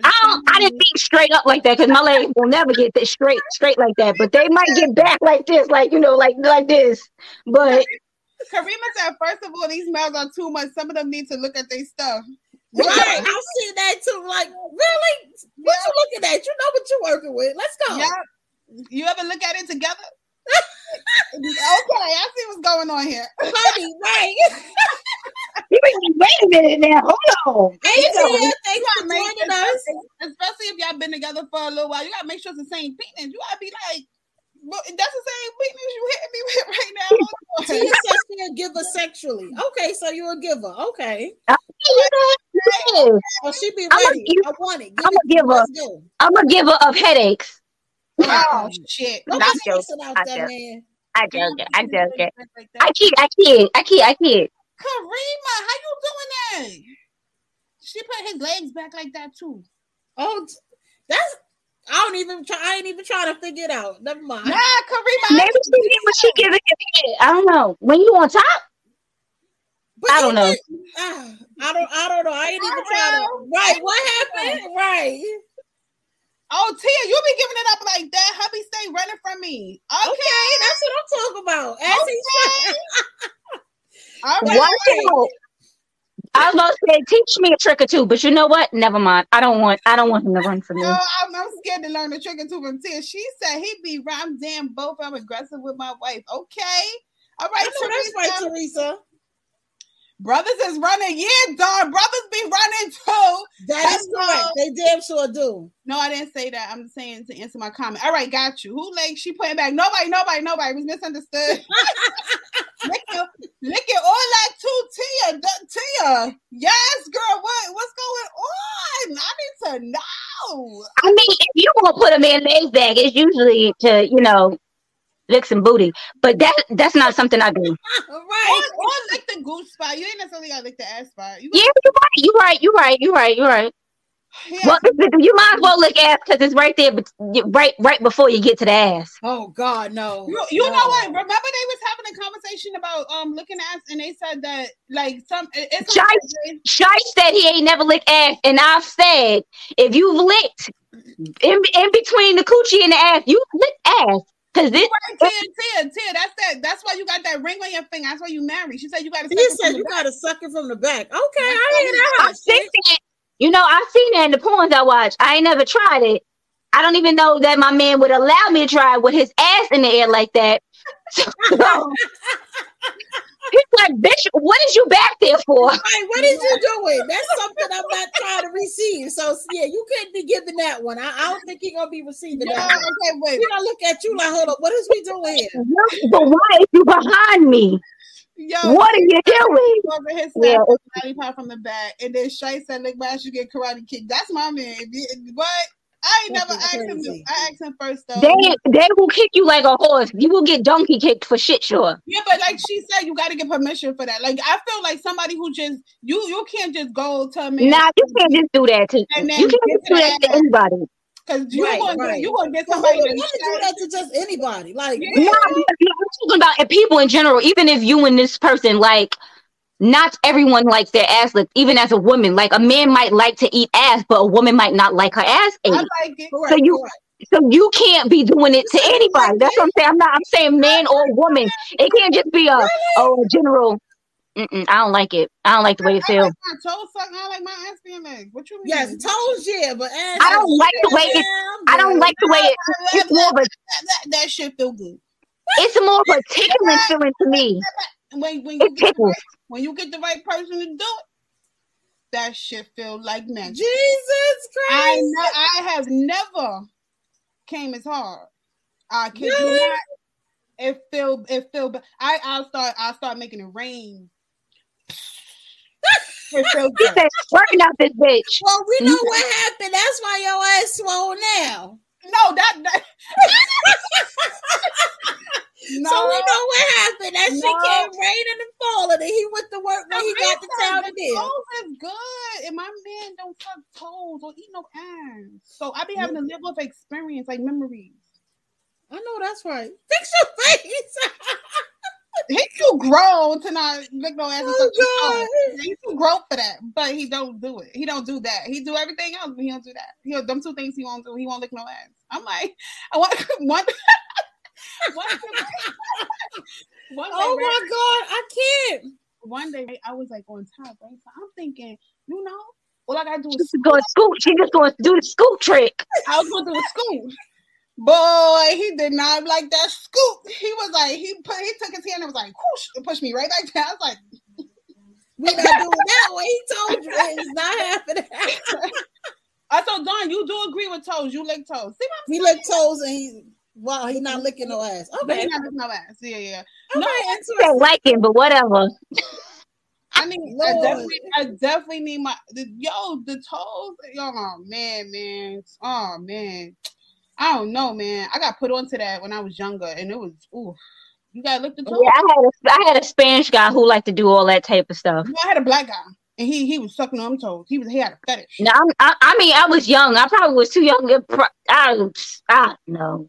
E: I don't I didn't think straight up like that because my legs will never get this straight straight like that. But they might get back like this, like you know, like like this. But
D: Karima said, first of all, these males are too much. Some of them need to look at their stuff.
C: Right, I've seen that too. Like, really? What you looking at? You know what you're working with. Let's go.
D: Yeah. You ever look at it together? <laughs> okay, I see what's going on here.
C: Honey, right.
E: wait a minute now, hold on.
C: Hey,
E: You know,
C: thanks
D: You
C: for joining us.
D: Especially if y'all been together for a little while, you gotta make sure it's the same penis. You gotta be like, well, that's the same penis you hitting me with right now. Hold on.
C: Tia says she'll give us sexually. Okay, so you're a giver. Okay.
E: you know,
C: Well, she be
E: I'm a
C: ready.
E: give-
C: I want it. Give
E: I'm
C: it
E: a giver.
C: Let's.
E: I'm a giver of headaches.
D: Oh shit!
C: Don't
E: I'm
C: be
E: joking.
C: stressing out
E: I'm
C: that
E: joking.
C: man.
E: I joking. I joking.
D: Like
E: I
D: that.
E: kid. I kid. I kid. I kid.
D: Karima, how you doing that? She put his legs back like that too.
C: Oh, that's. I don't even try. I ain't even trying to figure it out. Never mind.
D: Nah, Karima.
E: Maybe she did what she giving him. I don't know. When you on top,
C: But
E: I don't know.
C: even- ah, I don't. I don't know. I ain't even
D: I
C: trying to. Right. What happened? Right.
D: Oh, Tia, you be giving it up like that. Hubby stay running from me. Okay.
C: Okay, that's what I'm talking about. As he said. <laughs>
D: All
C: Right.
E: watch. I was about to say, teach me a trick or two, but you know what? Never mind. I don't want. I don't want him to run from me.
D: No, I'm, I'm scared to learn the trick or two from Tia. She said he be right. I'm damn both. I'm aggressive with my wife. Okay. All right,
C: I
D: right,
C: know that's right,
D: Teresa.
C: Teresa.
D: Brothers is running. Yeah, Don. Brothers be running too.
C: That is
D: Hello.
C: correct. They damn sure do.
D: No, I didn't say that. I'm saying to answer my comment. All right, got you. Who like she putting back? Nobody, nobody, nobody. It was misunderstood. <laughs> lick it, lick it all that two Tia. Tia. Yes, girl. What what's going on? I need to know.
E: I mean, if you want to put a man legs back, it's usually to you know lick some booty. But that that's not something I do. <laughs>
C: right.
D: Or, or lick the goose spot. You ain't necessarily gotta lick the ass spot. You
E: Yeah, you're right. You're right. You're right. You're right. You're right.
D: yeah.
E: Well, <laughs> you might as well lick ass because it's right there, but right right before you get to the ass.
C: Oh God, no.
D: You, you
C: No.
D: know what? Remember they was having a conversation about um looking at, and they said that like some it- it's
E: Shy, Shy said he ain't never licked ass, and I've said if you've licked in, in between the coochie and the ass, you lick ass because this.
D: Tia, Tia, Tia, that's that. That's why you got that ring on your finger. That's why you married. She said you got to.
C: He said you gotta suck it from the back. Okay, I hear that.
E: I've seen that. You know, I've seen that in the porns I watch. I ain't never tried it. I don't even know that my man would allow me to try it with his ass in the air like that. <laughs> So, <laughs> he's like, bitch, what is you back there for?
C: Hey, what is you doing? That's something I'm not trying to receive. So yeah, you can't be giving that one. I, I don't think he gonna be receiving
D: No,
C: that. One.
D: okay, wait.
C: He gonna look at you like, hold up, what is we doing here?
E: But why is you behind me?
D: Yo,
E: What are you doing?
D: over his
E: Yeah,
D: snap lollipop from the back, and then Shay said, "Look, man, you get karate kick." That's my man. If What? I ain't never asked him. To. I asked him first though.
E: They they will kick you like a horse. You will get donkey kicked for shit sure.
D: Yeah, but like she said, you got to get permission for that. Like I feel like somebody who just you you can't just go to a man
E: Nah, you can't just do that to
D: And
E: you can't just do that to anybody.
D: because you
C: Right,
D: gonna
C: right.
D: you gonna get somebody
C: would
D: to
C: want to do that to just anybody? Like,
D: Yeah.
E: No, I'm I'm talking about people in general. Even if you and this person like, not everyone likes their ass licked. Even as a woman, like a man might like to eat ass, but a woman might not like her ass ate.
D: I like it.
C: correct,
E: So you-
C: correct.
E: So you can't be doing it to anybody. That's what I'm saying. I'm not. I'm saying man or woman. It can't just be a oh a general. Mm-mm, I don't like it. I don't like the way it
D: I
E: feels.
D: like my toes sucked. I like my ass being legs. What you mean?
C: Yes, toes, yeah, but ass.
E: I don't like the way it. I don't like the way it. It's more of a.
D: that, that, that shit feel good.
E: It's more of a tickling feeling to me.
D: When when you get the right, when you get the right person to do it, that shit feel like magic.
C: Jesus
D: I
C: Christ.
D: ne- I have never came as hard. I kid
C: Really?
D: you not. It feel it feel. I I'll start I'll start making it rain. <laughs> it feel
E: He
D: good.
E: said, "Squirting out this bitch."
C: Well, we know mm-hmm. what happened. That's why your ass swole now.
D: No, that, that <laughs> <laughs> no.
C: So we know what happened. That shit came raining and falling, and he went to work when he got to town
D: the
C: and did.
D: toes is good, and my man don't fuck toes or eat no ass. So I be having to live with experience, like memories.
C: I know that's right. <laughs> Fix your face. <laughs>
D: He too grown to not lick no ass. and
C: Oh, God.
D: He too grown for that, but he don't do it. He don't do that. He do everything else, but he don't do that. He them two things he won't do. He won't lick no ass. I'm like, I want one. One one day,
C: oh
D: right?
C: my god, I can't.
D: one day I was like on top, right? So I'm thinking, you know, all I gotta do is
E: She's going to scoop. She just going to do the scoop trick.
D: I was going to do the scoop. Boy, he did not like that scoop. He was like, he put he took his hand and was like, whoosh, and pushed me right back down. I was like,
C: We not doing that way. He told you it's not happening. <laughs>
D: I told Don, you do agree with toes. You lick toes. See what
C: he licked toes and he wow, he not licking no ass.
D: I'm?
C: Okay.
D: He not licking no ass. Yeah, yeah.
C: Okay,
D: No,
E: I
C: interesting.
E: like it, but whatever.
D: I need, I definitely, I definitely need my, the, yo, the toes. Yo, oh man, man, oh man. I don't know, man. I got put onto that when I was younger, and it was, ooh, you gotta lick the toes.
E: Yeah, I had a I had a Spanish guy who liked to do all that type of stuff.
D: I had a black guy, and he he was sucking on them toes. He was he had a fetish.
E: Now, I'm, I, I mean, I was young. I probably was too young. to pro- I, was- I don't know.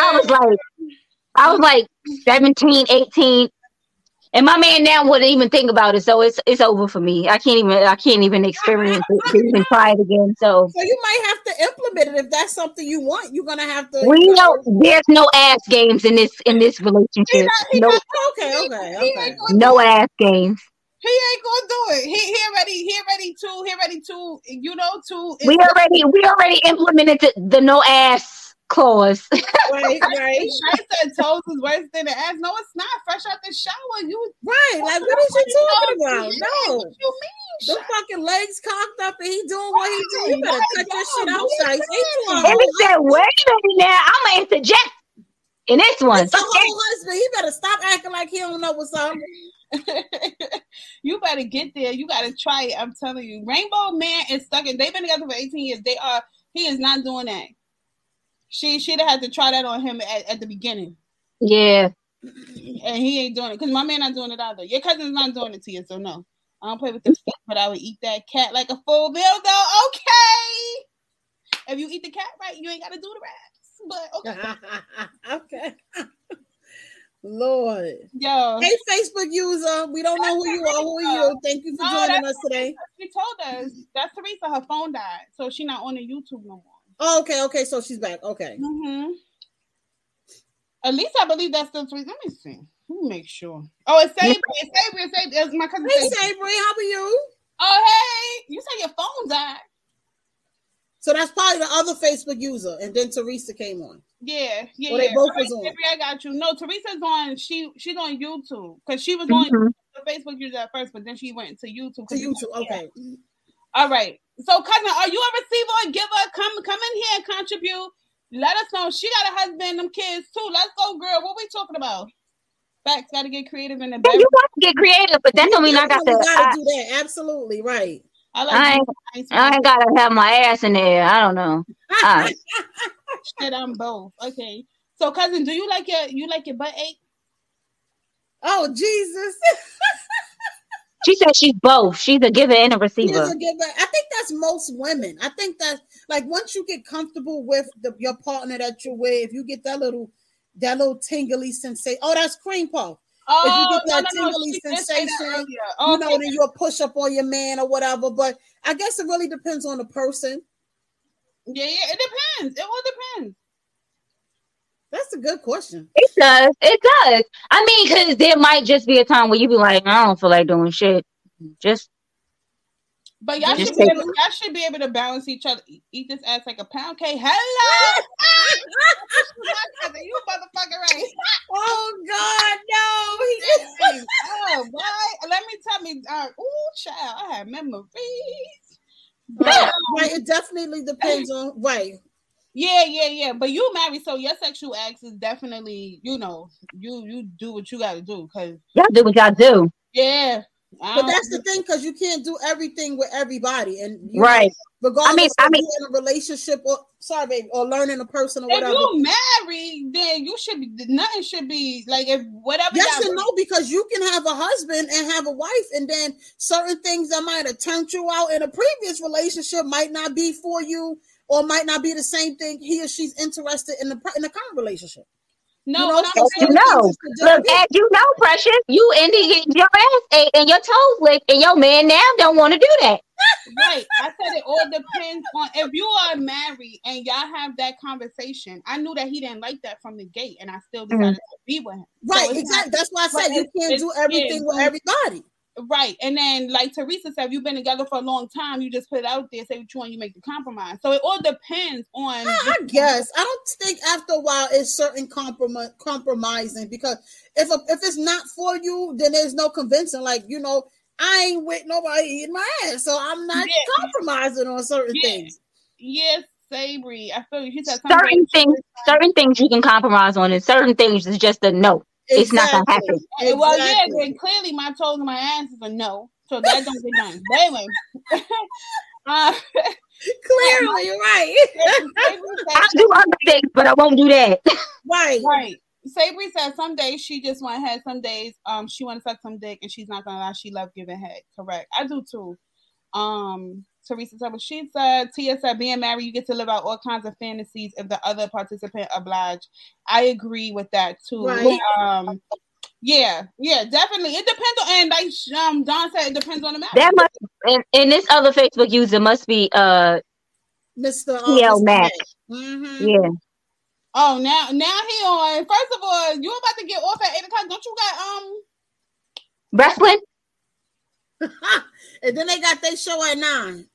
E: I was like, I was like 17, 18. And my man now wouldn't even think about it, so it's it's over for me. I can't even I can't even experience it to even try it again. So
C: So you might have to implement it if that's something you want. You're gonna have to.
E: we know there's no ass games in this in this relationship.
D: he
E: No
C: Okay, okay,
D: He
C: okay.
D: ain't gonna
E: no ass games.
D: He ain't gonna do it. He he already he already too he already too you know too.
E: We already we already implemented the, the no ass clause. <laughs>
C: Right, right,
D: Shay said toes is worse than the ass. No, it's not. Fresh out the shower, you.
C: right. Like what is you talking about? No,
D: What you mean?
C: the fucking legs cocked up and he doing what he doing. You better cut your shit out, Shice. He
E: and he said, "Wait a minute now, I'm gonna interject in this one."
C: It's a whole husband. He better stop acting like he don't know what's up. <laughs>
D: you better get there. You gotta try it. I'm telling you. Rainbow Man is stuck in they've been together for 18 years. They are he is not doing that. She should have had to try that on him at, at the beginning.
E: Yeah,
D: And he ain't doing it. Because my man not doing it either. Your cousin's not doing it to you, so no. I don't play with this stuff, but I would eat that cat like a full meal though. Okay. If you eat the cat right, you ain't gotta do the rest. But okay. <laughs>
C: okay. <laughs> Lord.
D: Yo.
C: Hey, Facebook user. We don't know who you are. Who are you? Thank you for
D: No,
C: joining us today.
D: She told us that's Teresa, her phone died. So she not on the YouTube no more.
C: Oh, okay, okay. So she's back. Okay.
D: Mm-hmm. At least I believe that's still Teresa. Let me see. Let me make sure. Oh, it's Sabri. It's Sabri. It's Sabri. It's my cousin.
C: Hey,
D: Sabri.
C: Sabri, how are you?
D: Oh, hey. You said your phone died.
C: So that's probably the other Facebook user, and then Teresa came on.
D: Yeah, yeah.
C: Well, they
D: yeah.
C: both
D: All right,
C: was on.
D: Sabri, I got you. No, Teresa's on. She she's on YouTube because she was on
E: Mhm.
D: the Facebook user at first, but then she went to YouTube.
C: To
D: 'cause-
C: YouTube. Okay.
D: All right. So, cousin, are you a receiver or giver? Come, come in here and contribute. Let us know. She got a husband, them kids too. Let's go, girl. What we talking about? Facts gotta get creative in the
E: Yeah, you want to get creative, but that don't mean I got to.
C: Gotta
E: I,
C: do that. Absolutely right.
D: I like
E: I ain't, I ain't gotta have my ass in there. I don't know. All right. <laughs> Ah.
D: shit on both. Okay. So cousin, do you like your you like your butt ache?
C: Oh Jesus! <laughs>
E: She said she's both. She's a giver and a
C: Here's
E: receiver.
C: a giver. I think that's most women. I think that like once you get comfortable with the, your partner that you're with, if you get that little that little tingly sensation. Oh, that's cream puff.
D: Oh,
C: if you oh,
D: get
C: that
D: no, no,
C: tingly
D: she did that
C: sensation,
D: earlier.
C: you oh, know,
D: Okay.
C: then you'll push up on your man or whatever. But I guess it really depends on the person.
D: Yeah, yeah, it depends. It all depends.
C: That's a good question.
E: It does. It does. I mean, because there might just be a time where you be like, I don't feel like doing shit. Just
D: But y'all
E: Just
D: should be
E: take-
D: able, y'all should be able to balance each other. Eat- Eat this ass like a pound cake. Hello, <laughs> you motherfucker right.
C: Oh God, no! He-
D: oh boy, let me tell me. Uh, ooh, child, I have memories. But, um,
C: right, it definitely depends on right.
D: Yeah, yeah, yeah. But you married, so your sexual acts is definitely, you know, you you do what you got to do. Cause
E: y'all do what y'all do.
D: yeah, I
C: But that's the thing, because you can't do everything with everybody, and you know,
E: Right.
C: regardless
E: I mean- I mean-
C: in a relationship or sorry, babe, or learning a person or
D: if
C: whatever.
D: you married, then you should be nothing should be like if whatever.
C: Yes
D: y'all-
C: and no, because you can have a husband and have a wife, and then certain things that might have turned you out in a previous relationship might not be for you, or might not be the same thing he or she's interested in the in the current relationship.
D: No,
C: You know,
D: what
C: so
E: You
C: certain
E: know,
C: things is for different
E: look, as you know, precious, you ended getting your ass ate and your toes licked, and your man now don't want to do that.
D: Right. I said it all depends on if you are married and y'all have that conversation. I knew that he didn't like that from the gate, and I still mm-hmm. decided to be with him.
C: Right,
D: it's
C: exactly.
D: not-
C: That's why I said you can't do everything
D: yeah,
C: with everybody.
D: Right. And then, like Teresa said, if you've been together for a long time, you just put it out there, say what you want, you make the compromise. So it all depends on.
C: I guess I don't think after a while it's certain compromise compromising because if a, if it's not for you, then there's no convincing. Like you know, I ain't with nobody eating my ass, so I'm not
D: Yeah.
C: compromising on certain
D: Yeah.
C: things.
D: Yes, Sabri. I feel you. She said
E: Certain things, certain things you can compromise on, and certain things is just a no. It's not gonna happen.
D: Uh, Well, yeah, then clearly my toes and my ass is a no. So that don't get done. But anyway. <laughs> uh,
C: Clearly, right, <laughs>
E: I'll <laughs> do other things, but I won't do that.
C: right.
D: Right. Sabri said some days she just want head, some days um she want to suck some dick, and she's not gonna lie, she love giving head. Correct. I do too. Um, Teresa said, she said. Tia said, being married, you get to live out all kinds of fantasies if the other participant oblige. I agree with that too.
C: Right.
D: Um, yeah, yeah, definitely. It depends on, and like um Don said, it depends on the match.
E: That must, and, and this other Facebook user must be, uh,
C: Mr.
E: TL
C: Mr.
E: Mac.
C: Mm-hmm.
E: yeah.
D: Oh, now now he on. First of all, you about to get off at eight o'clock. Don't you got um?
E: Wrestling? <laughs>
C: and then they got their show at nine.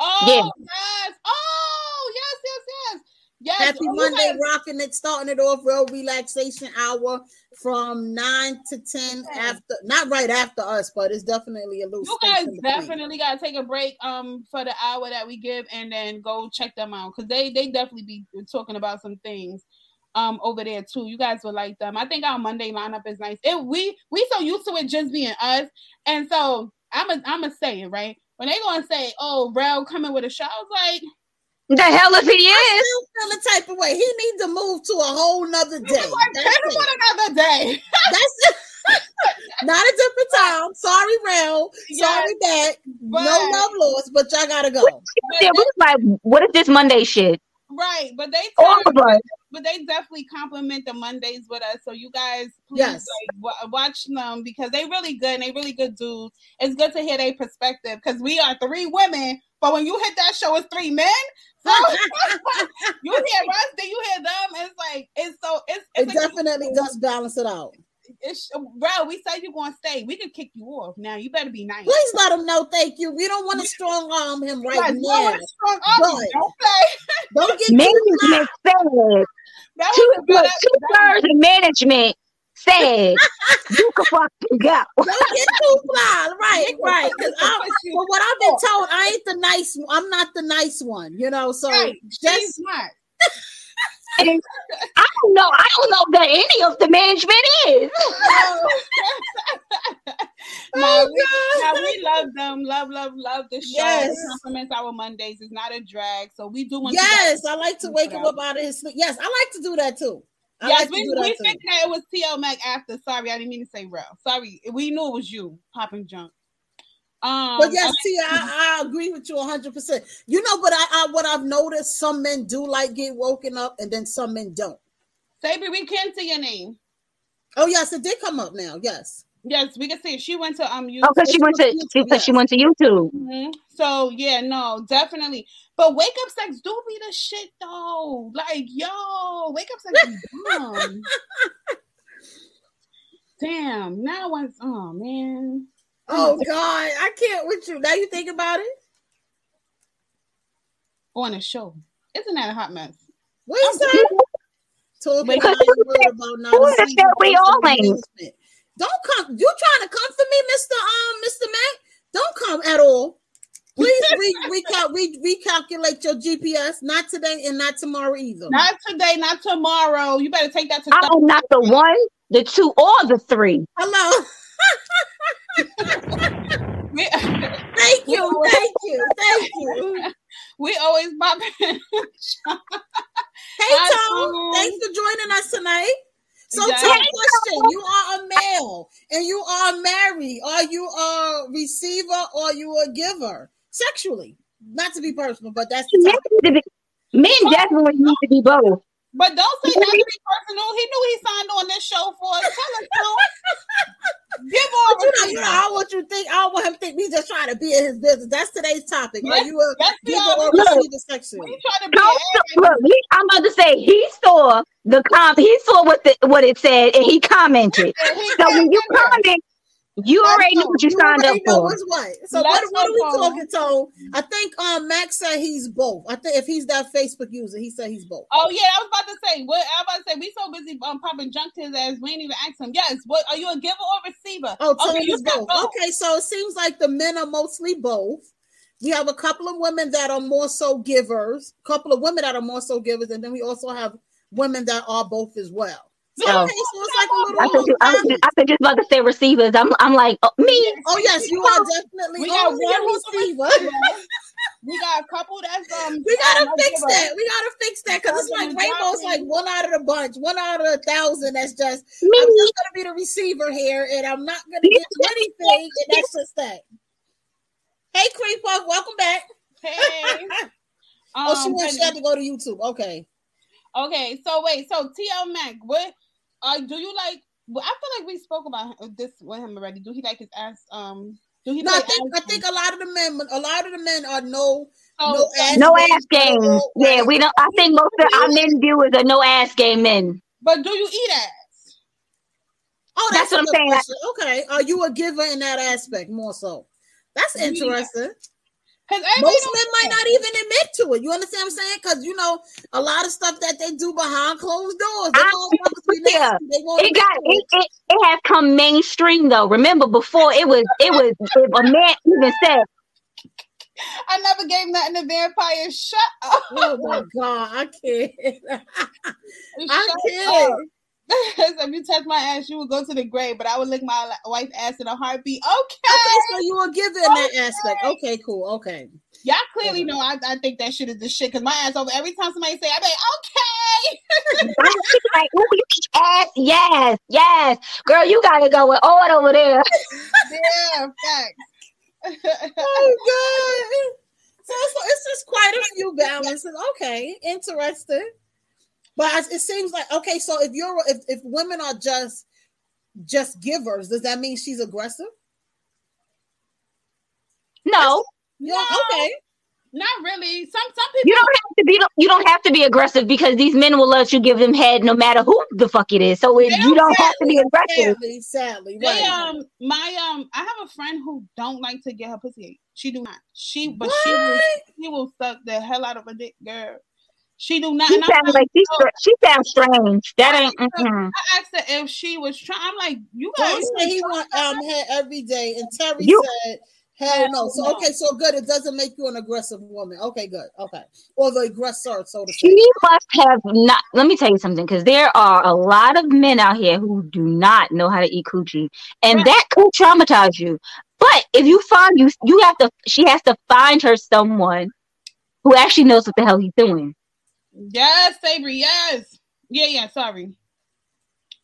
D: Oh
E: Yeah.
D: yes. Oh yes, yes, yes. Yes.
C: Happy
D: oh,
C: Monday, rocking it, starting it off real relaxation hour from nine to ten
D: Okay.
C: after, not right after us, but it's definitely a little.
D: You guys definitely gotta take a break um for the hour that we give and then go check them out because they they definitely be talking about some things um over there too. You guys will like them. I think our Monday lineup is nice. It we we so used to it just being us, and so I'm a I'm gonna say it right when they gonna say oh Rel coming with a show. I was like
E: The hell if he
C: I
E: is.
C: still feel the type of way. He needs to move to a whole nother day.
D: it's like
C: That's
D: put him
C: it.
D: on another day.
C: That's it. <laughs> Not a different time. Sorry, Rel. Sorry, back. No love lost, but y'all gotta go.
E: Yeah, we was like, what is this Monday shit?
D: Right, but they
E: All
D: tell
E: of us.
D: But they definitely compliment the Mondays with us. So you guys, please
C: Yes.
D: like, wa- watch them because they really good. and They really good dudes. It's good to hear their perspective because we are three women, but when you hit that show, it's three men. <laughs> So <laughs> you hear us, then you hear them. It's like it's so it's
C: It
D: it's a-
C: definitely does balance it out.
D: It's bro. We said you're gonna stay. We can kick you off now. You better be nice.
C: Please let him know. Thank you. We don't want to strong arm him right
D: Guys,
C: now.
D: no, it's strong army.
C: But-
D: Don't play.
C: Don't get too
E: Management said,
D: That
E: two,
D: was
E: look, two thirds of management said, <laughs> you can fucking go.
C: Don't get too fly. Right, <laughs> right. Because But what I've been told, I ain't the nice. I'm not the nice one, you know. So
D: Right.
C: just
D: not.
E: And I don't know. I don't know that any of the management is. <laughs>
D: no,
C: Oh,
D: we,
C: God.
D: we love them. Love, love, love the show.
C: Yes.
D: It compliments our Mondays. It's not a drag. So we do want
C: Yes,
D: to
C: I like to wake him up out of his sleep. Yes, I like to do that too. I
D: Yes,
C: like to
D: we,
C: do that
D: we
C: too.
D: that it was T.O. Mac after. Sorry, I didn't mean to say Rel. Sorry, we knew it was you popping junk. Um,
C: But yes, see, I, I agree with you 100. percent You know, but I, I what I've noticed, some men do like get woken up, and then some men don't.
D: Sabri, we can see your name.
C: Oh yes, it did come up now. Yes.
D: Yes, we can see it. She went to um YouTube.
E: Oh, because she went to she, cause she went to YouTube.
D: Mhm. So yeah, no, definitely. But wake up sex do be the shit though. Like, yo, wake up sex is dumb. <laughs> Damn, now one's oh man.
C: Oh God, I can't with you. Now you think about it.
D: On a show. Isn't that a hot mess?
C: What you say? Talking about you worried about not
E: who is
C: receiving
E: that we
C: personal
E: all ain't?
C: Don't come. You trying to come for me, Mister Um, Mister Mac? Don't come at all. Please re, recal- re, recalculate your GPS. Not today and not tomorrow either.
D: Not today, not tomorrow. You better take that to
E: I'm not the one, the two, or the three.
C: Hello. <laughs> <laughs>
D: we,
C: Thank you. Thank you. Thank <laughs> you.
D: we always pop in. <laughs>
C: Hey Tom,
D: Tom.
C: thanks for joining us tonight. So,
D: Yes.
C: Tom, question: You are a male and you are married. Are you a receiver or you a giver sexually? Not to be personal, but that's the
E: Men,
C: topic.
E: need to be- men definitely need to be both.
D: But don't say not to be personal. He knew he signed on this show for us. Tell us, Tom. Give
C: But
D: over
C: you know, you know, I want you to think. I don't want him to think we just trying to be in his business. That's today's topic. Are you a
D: yes, we
C: giver or
E: Look.
C: receiver sexually?
D: We try to be
E: Don't look, he, I'm about to say he saw the com he saw what the what it said and he commented. So when you comment, you already knew what you signed up
C: know
E: for.
C: what's what. So
D: Let's
C: what, what are we talking, Tom? I think um Max said he's both. I think if he's that Facebook user, he said he's both.
D: Oh yeah, I was about to say. What I was about to say. We so busy um popping junk to his ass. We ain't even ask him. Yes. What are you a giver or receiver?
C: Oh, Tom
D: okay,
C: is both.
D: both.
C: Okay, so it seems like the men are mostly both. We have a couple of women that are more so givers, a couple of women that are more so givers, and then we also have women that are both as well. So,
E: Oh.
C: okay, so it's like a
E: I
C: little.
E: thought you, I, was just, I was just about to say receivers. I'm I'm like oh, me.
C: oh yes, you are definitely
D: We got one
C: a
D: who's a
C: receiver.
D: receiver. We got a couple that's um.
C: We gotta fix that. We gotta fix that because it's like Rainbow's like one out of the bunch, one out of a thousand. That's just
E: Me.
C: I'm just gonna be the receiver here, and I'm not gonna get anything, and that's just that. Hey, Cream Puff, welcome back.
D: Hey. <laughs>
C: oh, she
D: Um,
C: went. She had to go to YouTube. Okay.
D: Okay, so wait, so TL Mac, what uh do you like? Well, I feel like we spoke about this with him already. Do he like his ass? Um, do he?
C: No, I
D: play
C: think I think a lot of the men, a lot of the men are no,
D: Oh,
C: no ass,
E: No
C: games
E: ass
C: at
E: game. Yeah,
C: Right.
E: we don't. I think most of our men viewers are no ass game men.
D: But do you eat ass?
C: Oh,
E: That's
C: that's,
E: what I'm saying.
C: question. Okay, are you a giver in that aspect more so? That's
D: Yeah.
C: interesting.
D: Because
C: Most men might not even admit to it. You understand what I'm saying? Because you know a lot of stuff that they do behind closed doors. They
E: I-
C: motherfuckers be
E: yeah.
C: nasty. They
E: It got it,
C: it.
E: it, it has come mainstream though. Remember before it was it was if a man even said
D: I never gave nothing to vampires. Shut up.
C: Oh my god, I can't. <laughs> <laughs> I can't.
D: up. So if you touch my ass, you would go to the grave, but I would lick my wife's ass in a heartbeat. Okay.
C: Okay, so you were given in that aspect. Okay, cool. Okay.
D: Y'all clearly know I, I think that shit is the shit because my ass over every time somebody say, I be like, okay. <laughs>
E: like, "Ooh, ass, yes, yes, girl, you gotta go with all over there. <laughs> <laughs>
D: Yeah, facts.
C: Oh god. So it's, it's just quite a few balances. Okay, interesting. But it it seems like okay. So if you're if, if women are just just givers, does that mean she's aggressive?
E: No,
C: Yeah.
D: No.
C: Okay.
D: Not really. Some some people
E: you don't have to be. You don't have to be aggressive because these men will let you give them head no matter who the fuck it is. So it, you don't have to be aggressive.
C: Sadly, sadly,
D: They um my um I have a friend who don't like to get her pussy. She do not. She but she will she will suck the hell out of a dick, girl. She do not.
E: She sounds
D: like,
E: like she,
D: no.
E: she sounds strange. That ain't. Mm-mm.
D: I asked her if she was trying. I'm like, you
C: Don
D: guys.
C: said he want um head every day, and Terry
E: You-
C: said Hell no. So
D: no.
C: okay, so good. It doesn't make you an aggressive woman. Okay, good. Okay, or the aggressor, so to
E: She
C: speak.
E: must have not. Let me tell you something, because there are a lot of men out here who do not know how to eat coochie, and
D: Right.
E: that could traumatize you. But if you find you, you have to. She has to find her someone who actually knows what the hell he's doing.
D: Yes, Savory. Yes. Yeah, yeah. Sorry.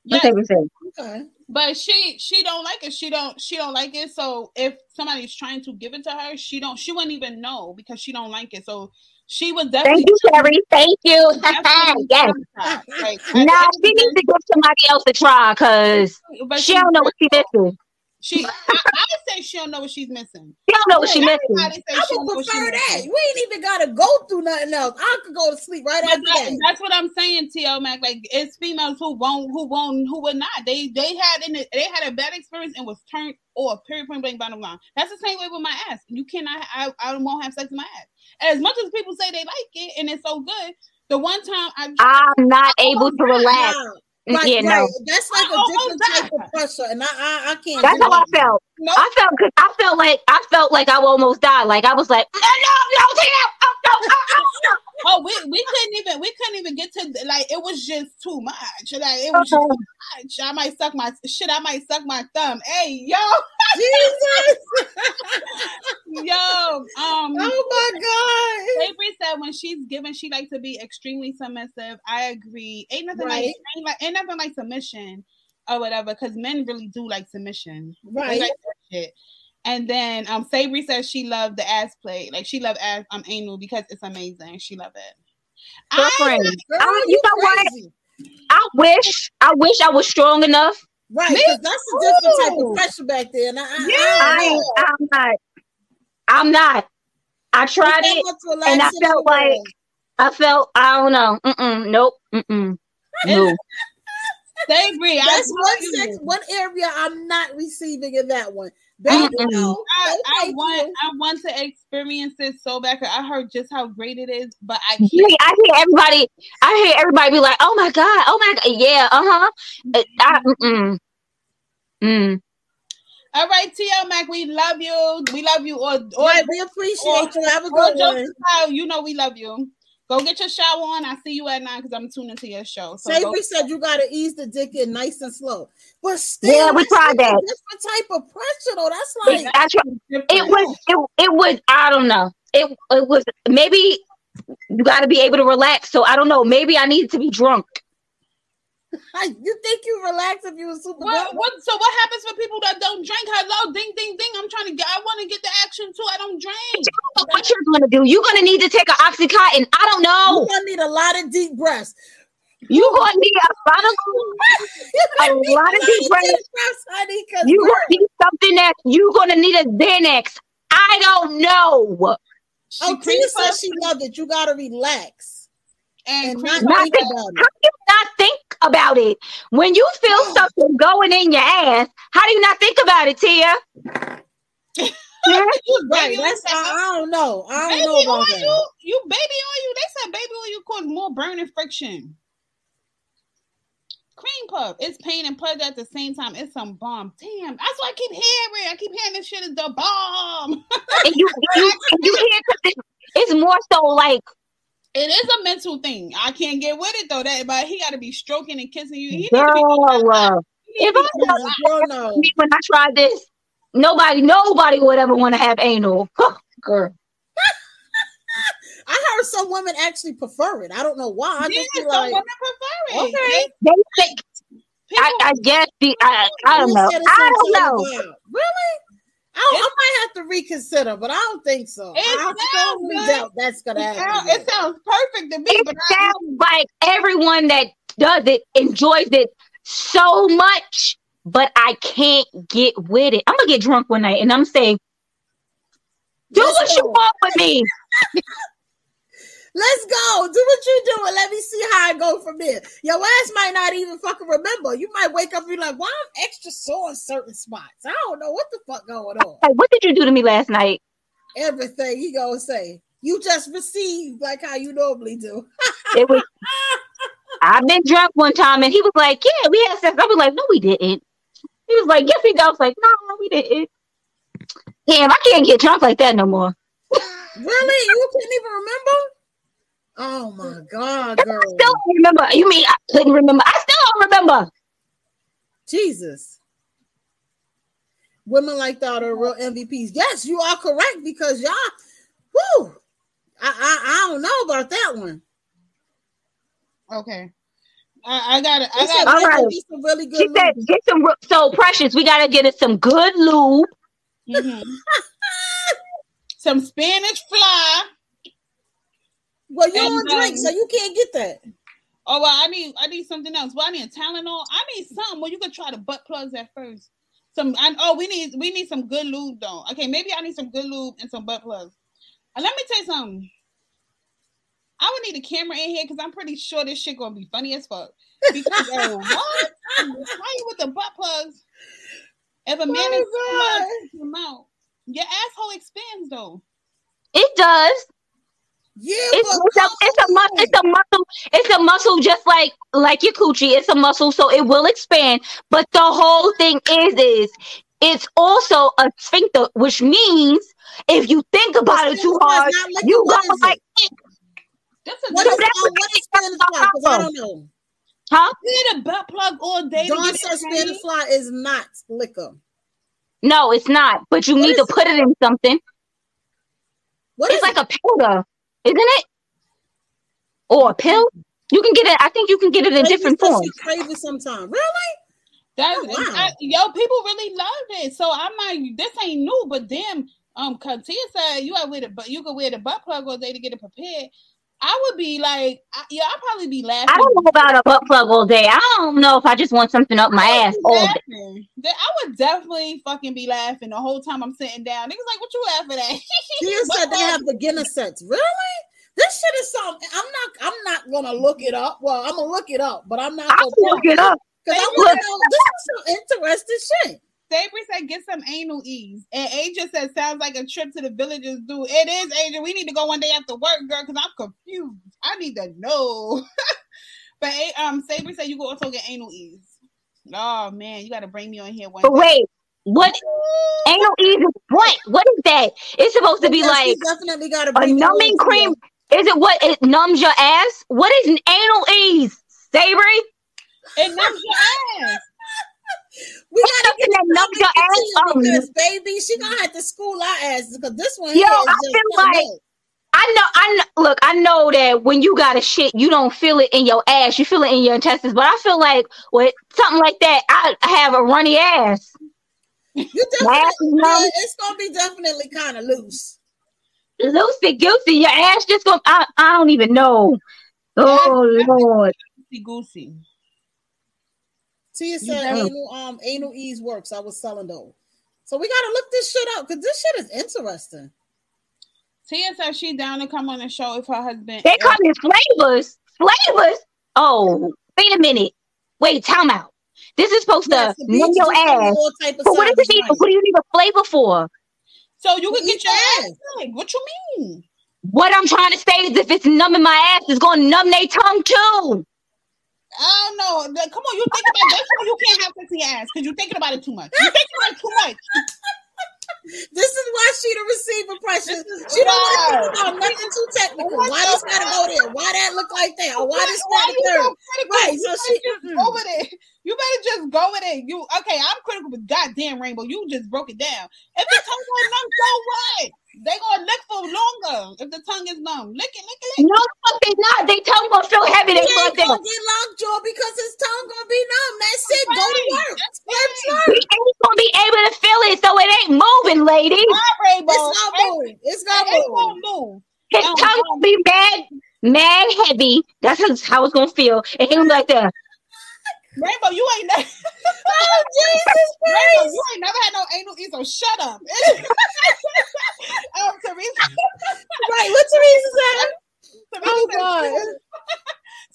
E: What
D: Yes,
E: they were saying.
C: Okay.
D: but she she don't like it. She don't she don't like it. So if somebody's trying to give it to her, she don't she wouldn't even know because she don't like it. So she was definitely.
E: Thank you, Sherry. Thank you.
D: definitely <laughs>
E: yes.
D: traumatized. Like, at
E: Now she needs to give somebody else a try, cause
D: day-
E: she don't know what she missing.
D: She, I, I say she don't know what she's missing.
E: She don't know what she missing.
C: I
D: she don't know
C: would
D: what she
C: prefer that. We ain't even gotta go through nothing else. I could go to sleep right
D: But
C: after
D: that,
C: that.
D: that's what I'm saying, T.O. Mac. Like it's females who won't, who won't, who would not. They they had in it, they had a bad experience and was turned or period point blank bottom line. That's the same way with my ass. You cannot. I I won't have sex with my ass. As much as people say they like it and it's so good, the one time I
E: I'm not able to relax.
C: Nah, Right,
E: yeah, no.
C: That's like a
D: Oh, oh
C: different
D: oh,
C: type of pressure, and I, I, I can't.
E: That's
C: do
E: how I felt.
D: no,
E: I felt good. I felt like I felt like I almost died. Like I was like, no, no, no, Tina, oh, no, oh, no.
D: oh we we couldn't even we couldn't even get to like it was just too much. Like it was just too much. I might suck my shit. I might suck my thumb. Hey yo
C: Jesus! <laughs>
D: yo um.
C: oh my God!
D: Avery said when she's given, she likes to be extremely submissive. I agree. Ain't nothing
C: Right.
D: like ain't, like ain't nothing like submission or whatever, because men really do like submission. They
C: Right.
D: like that shit. And then um Savory says she loved the ass play. Like she loved ass um anal because it's amazing. She loved it. I,
C: Girl,
E: I-
C: you
E: you know what?
C: Crazy.
E: I wish, I wish I was strong enough.
C: Right, because that's a different type of pressure back there. And I, I,
E: I
C: I
E: ain't,
C: don't know.
E: I'm not. I'm not. I tried it. and I felt
C: the
E: like-
C: world.
E: I felt. I don't know. Mm-mm, nope. Mm-mm. No.
D: Savory, I
C: That's one sex, one area I'm not receiving in that one. Baby,
E: Mm-mm.
C: no.
D: I, I want. I want to experience it so bad. I heard just how great it is, but I
E: Yeah,
D: can't.
E: I hear everybody. I hear everybody be like, "Oh my god, oh my god, yeah, uh huh." I, mm-mm. Mm.
D: All right, TL Mac, we love you. We love you. Or or,
C: Right, we appreciate you. Have a good one.
D: You know we love you. Go get your shower on. I see you at nine because I'm tuning to your show. So go,
C: Savory said you gotta ease the dick in nice and slow. But still,
E: Yeah, we
C: that's
E: tried
C: like a
E: that.
C: Different type of pressure though. That's like
E: I try, it was. It, it was. I don't know. It it was maybe you got to be able to relax. So I don't know. Maybe I needed to be drunk. <laughs>
C: you think you relax if you were super
D: What,
C: good?
D: what, so what happens for people that don't drink? Hello, ding, ding, ding. I'm trying to get. I want to get the action too. I don't drink.
E: What you're gonna do? You're gonna need to take an oxycontin. I don't know You're
C: gonna need a lot of deep breaths.
E: You're gonna need a lot of <laughs> a lot of deep breaths.
C: breaths, honey.
E: You
C: girl,
E: gonna need something that you gonna need a Xanax. I don't know.
D: She
C: oh, Tia
D: creeps
C: said she loved it. You gotta relax
D: and
C: and not
E: Not
C: think
E: think-
C: about
E: How
C: it.
E: do you not think about it when you feel something going in your ass? How do you not think about it, Tia? <laughs> Yeah?
C: Right, that's I, I don't know. I
D: baby
C: don't know
D: oil,
C: about that.
D: you, you baby oil. You they said baby oil cause more burn and friction. Cream puff, it's pain and pleasure at the same time. It's some bomb. Damn, that's what I keep hearing. I keep hearing this shit is the bomb.
E: And you, <laughs> you, and you hear something. It's more so like
D: It is a mental thing. I can't get with it though. That, but he got to be stroking and kissing you. He need be-
E: girl. uh,
D: he
E: If
D: to
E: I
D: be-
E: felt
C: Girl, no.
E: me when I tried this, nobody, nobody would ever want to have anal. <laughs> Girl. <laughs>
C: I heard some women actually prefer it. I don't know why. I
D: Yeah,
C: just
D: some
C: like
D: women prefer it.
C: Okay.
E: They think
D: People,
E: I, I guess the I, I don't know. I don't know.
C: type of vibe? Really? I, I might have to reconsider, but I don't think so.
D: It
C: I
D: sounds
C: strongly
D: good.
C: doubt that's gonna
D: it,
C: happen.
D: it sounds perfect to me,
E: It
D: but I,
E: sounds like everyone that does it enjoys it so much, but I can't get with it. I'm gonna get drunk one night and I'm saying, do
C: Let's
E: what you want with me. <laughs>
C: Let's go. Do what you do and let me see how I go from there. Your ass might not even fucking remember. You might wake up and be like, why I'm extra sore in certain spots. I don't know what the fuck going on.
E: Like, what did you do to me last night?
C: Everything he gonna say. You just receive like how you normally do.
E: It was. <laughs> I've been drunk one time and he was like, "Yeah, we had sex." I was like, "No, we didn't." He was like, "Yes, we did." I was like, "No, we didn't." Damn, I can't get drunk like that no more.
C: Really? You couldn't even remember? Oh my god, girl.
E: I still don't remember. You mean I couldn't remember? I still don't remember.
C: Jesus. Women like that are real MVPs. Yes, you are correct because y'all, whoo, I, I, I don't know about that one.
D: Okay. I, I got it. I got
E: All
C: there
E: right.
C: some really good.
E: She
C: good
E: said, "Get some." So precious, we gotta get us some good lube.
D: Mhm. <laughs> some Spanish fly.
C: Well, you don't drink,
D: um,
C: so you can't get that.
D: Oh well, I need I need something else. Well, I need a Tylenol. I need something Well, you could try the butt plugs at first. Some I, oh we need we need some good lube though. Okay, maybe I need some good lube and some butt plugs. And let me tell you something. I would need a camera in here because I'm pretty sure this shit gonna be funny as fuck. Because oh, what? How you with the butt plugs? If a man
C: Oh,
D: is plugged in your mouth, your asshole expands though.
E: It does.
C: Yeah,
E: It's, it's a it's a muscle. It's a muscle. It's a muscle, just like like your coochie. It's a muscle, so it will expand. But the whole thing is is it's also a sphincter, which means if you think about it too hard,
C: is
E: you
C: What
E: go like,
D: That's a
C: What
E: So
C: is,
E: that's
C: uh,
E: what
C: what is
E: they
C: Spanish
E: got
C: fly? Because I don't know.
E: huh?
D: you need a butt plug all day. to
C: Dawn
D: get
C: says
D: it
C: fly is not liquor.
E: No, it's not. But you
C: What
E: need
C: is
E: to put it in something.
C: What is
E: It's like a powder, isn't it? Or a pill? You can get it. I think you can get it in
C: Baby
E: different
C: says
E: forms.
C: She crave it sometime. Really?
D: That's
C: Oh, wow.
D: I- yo, people really love it. So I'm like, this ain't new, but damn, um, Katia said you gotta wear but you can wear the butt plug all day to get it prepared. I would be like, I, yeah, I'd probably be laughing.
E: I don't know about a butt plug all day. I don't know if I just want something up my
D: I
E: ass all day.
D: I would definitely fucking be laughing the whole time I'm sitting down. Niggas like, what you laughing at?
C: Tia said they have beginner sets. Really? This shit is something. I'm not. I'm not gonna look it up. Well, I'm gonna look it up, but I'm not
E: I'll
C: gonna
E: look it up.
C: because I
D: Look.
C: want to know. This is some interesting shit.
D: Sabri said, get some anal ease. And Angel said, sounds like a trip to the villages, dude. It is, Angel. We need to go one day after work, girl, because I'm confused. I need to know. <laughs> but um, Sabri said you can also get anal ease. Oh, man, you got to bring me on here one
E: But
D: day.
E: wait, what? Anal ease is what? What is that? It's supposed to be
C: Yes,
E: like
C: definitely got to
E: a numbing cream. Is it what? It numbs your ass? What is an anal ease? Savory?
D: It numbs your ass.
C: We gotta get
E: that numbs your ass?
C: Because baby, she gonna have to school our asses because this one
E: Yo, I feel like-
C: no.
E: I know, I know. Look, I know that when you got a shit, you don't feel it in your ass. You feel it in your intestines. But I feel like with something like that, I have a runny ass.
C: You
E: ass
C: definitely, yeah, it's gonna be definitely kind of loose.
E: Loosey goosey, your ass just go. I, I don't even know. Oh Lord.
D: Goosey goosey.
C: Tia
D: You
C: said
D: never-
C: anal um anal ease works. I was selling those. So we gotta look this shit up because this shit is interesting.
D: Tia said she down to come on the show if her husband.
E: They come in flavors. Flavors. Oh, wait a minute. Wait, time out. This is supposed
C: Yes,
E: to numb your ass.
C: all type of
E: But what does
C: sizes,
E: it need?
C: right.
E: What do you need a flavor for?
D: So you can get your
C: your
D: ass licked. What you mean?
E: What I'm trying to say is if it's numbing my ass, it's going to numb their tongue too.
D: I don't know. Come on, you think about that's why you can't have sexy ass because you're thinking about it too much. You thinking about it too much.
C: This is why she the receiver pressure. She don't want to about nothing too technical. Why this gotta go there? Why that look like that? Or why not
D: you
C: third? Right,
D: You
C: so
D: better
C: she-
D: just go with it. You better just go with it. You okay? I'm critical, but goddamn, Rainbow, you just broke it down. If is numb, so what? They gonna lick for longer if the tongue is numb. Lick it, lick it, lick.
E: No, the fuck they not. They tongue going to feel heavy. They
C: ain't
E: fuck
C: gonna
E: that.
C: get lockjaw because his tongue gonna be numb. That's it. Go to work.
D: That's
C: Slurp,
D: fine.
C: slurp.
E: He ain't going to be able to feel it, so it ain't moving, lady.
D: All right,
C: It's gonna move. It's
D: It
C: gonna
D: ain't
C: move.
D: gonna move.
E: His tongue
D: God.
E: going to be mad, mad heavy. That's how it's going to feel. And he gonna be like that.
D: Rainbow, you ain't never. <laughs>
C: Oh Jesus <laughs>
D: Rainbow, you ain't never had no anal so shut up. um, <laughs> Teresa,
C: Right, what Teresa said?
D: Teresa
C: Oh God!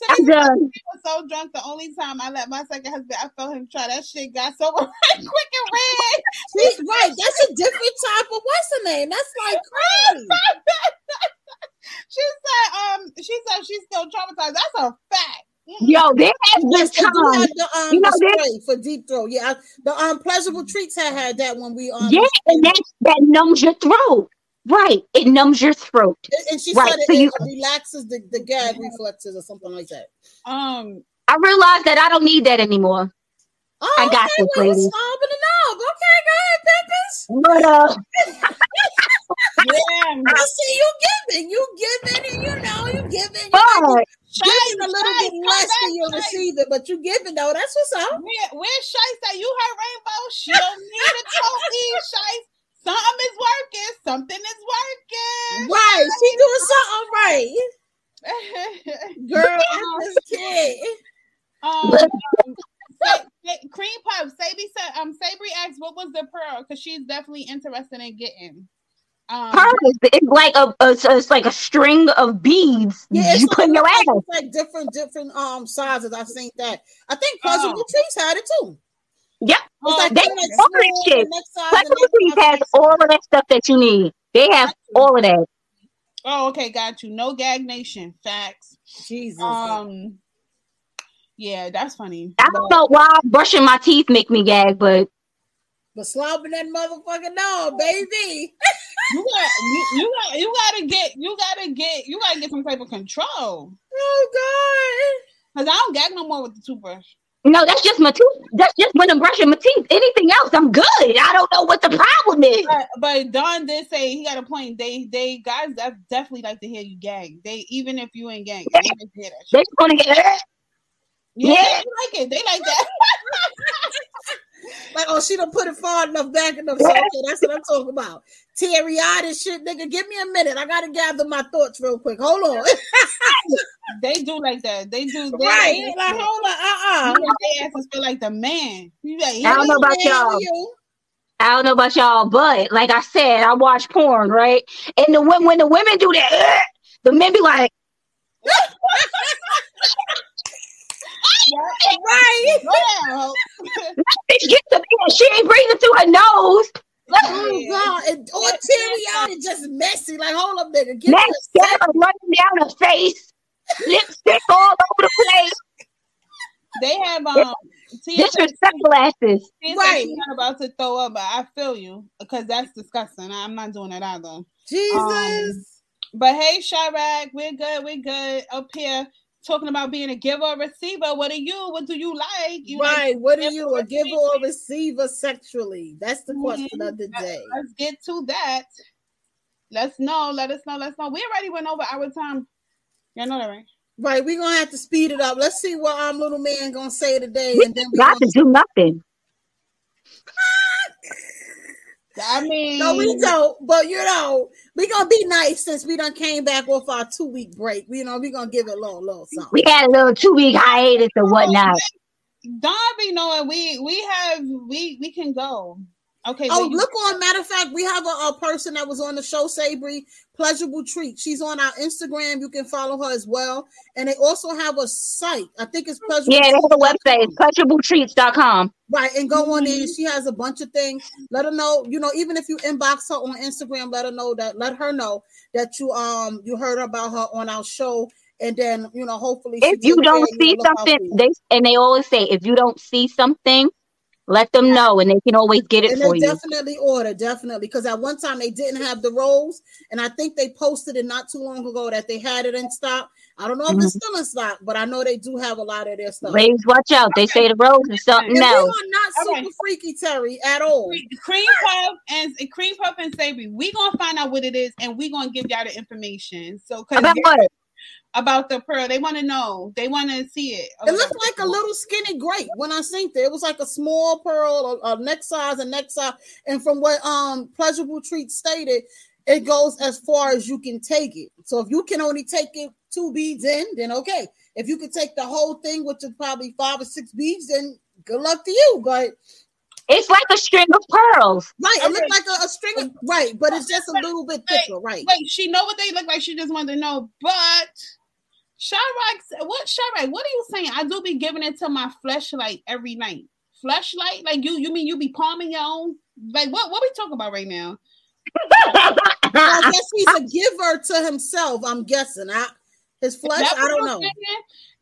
E: I'm
D: Teresa
E: done.
D: was so drunk. The only time I let my second husband, I felt him try that shit. Got so quick and red.
C: See, right, that's a different type of what's the name? That's like crazy.
D: She said, um, she said she's still traumatized. That's a fact.
E: Yo, there has been
C: Yes, they do
E: times.
C: have the um
E: You know,
C: the spray for deep throat. Yeah, I- the um pleasurable treats had had that when we um
E: Yeah, and that that numbs your throat. Right, it numbs your throat.
C: and- and she
E: Right,
C: said it,
E: you-
C: it relaxes the, the gag reflexes or something like that.
D: Um,
E: I realized that I don't need that anymore.
C: Oh,
E: I got
C: okay,
E: this,
C: well, you
E: lady.
C: snobbing it up. Okay, go ahead, Peppers.
E: But uh, <laughs>
D: yeah,
C: I see you giving, you giving, and you know you giving. You
E: but
C: might
D: Shy,
C: giving a little
D: Shy,
C: bit less
D: back,
C: than you're
D: Shy.
C: receiving, but you giving though. That's what's up.
D: Where, where's Shice at? You heard Rainbow? She don't need a trophy, Shice. Something is working. Something is working.
C: Right, she doing something right, <laughs> girl. I'm just kidding.
D: um, Sa- Sa- cream puff. Sabi said, um, Sabri asked, "What was the pearl?" Because she's definitely interested in getting. Um,
E: pearl is it's like a, a it's like a string of beads
C: Yeah, it's
E: you put in your
C: like,
E: ass.
C: it's like different, different um sizes. I've seen that. I think Pleasurable
D: Oh.
C: Treats had it too.
E: Yep,
C: It's
D: Oh,
C: like,
E: they
C: they're like
E: all that shit.
C: the next size,
E: Pleasure
C: the next
E: Treats
C: size,
E: has all of that stuff that you need. They have all of that.
D: Oh, okay, got you. No gag nation. Facts.
C: Jesus.
D: Um, yeah, that's funny.
E: I don't know why brushing my teeth make me gag, but
C: but slobbing that motherfucking dog, baby. <laughs>
D: You got you, you got you gotta get you gotta get you gotta get some type of control.
C: Oh God!
D: Cause I don't gag no more with the toothbrush.
E: no, that's just my tooth. That's just when I'm brushing my teeth. Anything else, I'm good. I don't know what the problem is.
D: But, but Don did say he got a point. They they guys that definitely like to hear you gag. They even if you ain't gagging, they like to hear that. Shit.
E: They just want to get.
D: Yeah,
E: Yeah.
D: they like it. They like that. <laughs>
C: God. Like, oh, she don't put it far enough back enough. So, okay, that's what I'm talking about. Teary eyed and shit, nigga. Give me a minute. I gotta gather my thoughts real quick. Hold on.
D: they do like that. They do. They
C: right.
D: Like,
C: Like, hold on. Uh-uh.
D: they asses feel like the man. Like,
E: I don't know about y'all.
C: you?
E: I don't know about y'all, but like I said, I watch porn, right? And the when when the women do that, the men be like, <laughs>
C: Right.
D: Go down.
E: "Bitch, get the she ain't breathing through her nose."
C: Oh God. And, or teary eyed and just messy. Like, hold up, nigga. Get me
E: Next
C: a
E: running down her face, lipstick all over the place,
D: They have um. Tia said-
E: disrespectful asses.
D: Tia said
C: Right.
D: not about to throw up, but I feel you because that's disgusting. I'm not doing it either.
C: Jesus.
D: Um, But hey, Chirac, we're good. We're good up here talking about being a giver or receiver. What are you? What do you like? You like
C: right. What are you, a giver
D: receive?
C: or receiver sexually? That's the question
D: Mhm.
C: of the day.
D: Let's get to that. Let's know. Let us know. Let's know. We already went over our time. You know that, right?
C: Right, we're gonna have to speed it up. Let's see what our little man gonna say today,
E: We
C: and then we
E: got to do nothing. <laughs>
D: I mean,
C: no, we don't. But you know, we gonna be nice since we done came back off our two week break. You know, we gonna give it a little, little something.
E: We had a little two week hiatus or whatnot.
D: Don be knowing we we have we we can go. Okay.
C: Oh, look on. Matter of fact, we have a, a person that was on the show, Sabri Pleasurable Treat. She's on our Instagram. You can follow her as well. And they also have a site. I think it's pleasurable.
E: Yeah, they have a website. It's pleasurabletreats.com.
C: Right, and go on there. and She has a bunch of things. Let her know, you know, even if you inbox her on Instagram, let her know that let her know that you um you heard about her on our show. And then, you know, hopefully
E: If you don't see
C: and look out
E: something, they and they always say if you don't see something, let them know and they can always get it
C: and
E: for you.
C: definitely order, definitely. Because at one time they didn't have the rolls, and I think they posted it not too long ago that they had it in stock. I don't know if it's mm-hmm. still in stock, but I know they do have a lot of their stuff.
E: Ladies, watch out. They say the rose is something
C: And we
E: else.
C: are not super
D: right.
C: freaky, Terry, at all.
D: Cream- Cream puff and and cream puff and savory. We gonna find out what it is, and we gonna give y'all the information. So, cause
E: About what?
D: About the pearl, they want to know. They want to see it.
C: It looked like a little skinny grape when I seen it. It was like a small pearl, a, a neck size, and neck size. And from what um Pleasurable Treat stated, it goes as far as you can take it. So if you can only take it two beads in, then okay. If you could take the whole thing, which is probably five or six beads, then good luck to you. But
E: It's like a string of pearls.
C: right, it
D: Okay.
C: looked like a, a string of right, but it's just a little bit thicker, right?
D: Wait, she know what they look like. She just wanted to know. But Chirac, what Chirac? What are you saying? I do be giving it to my fleshlight every night. Fleshlight, like you? You mean you be palming your own? Like what? What are we talking about right now? <laughs>
C: I guess he's a giver to himself. I'm guessing. I His flesh. I don't know.
D: saying?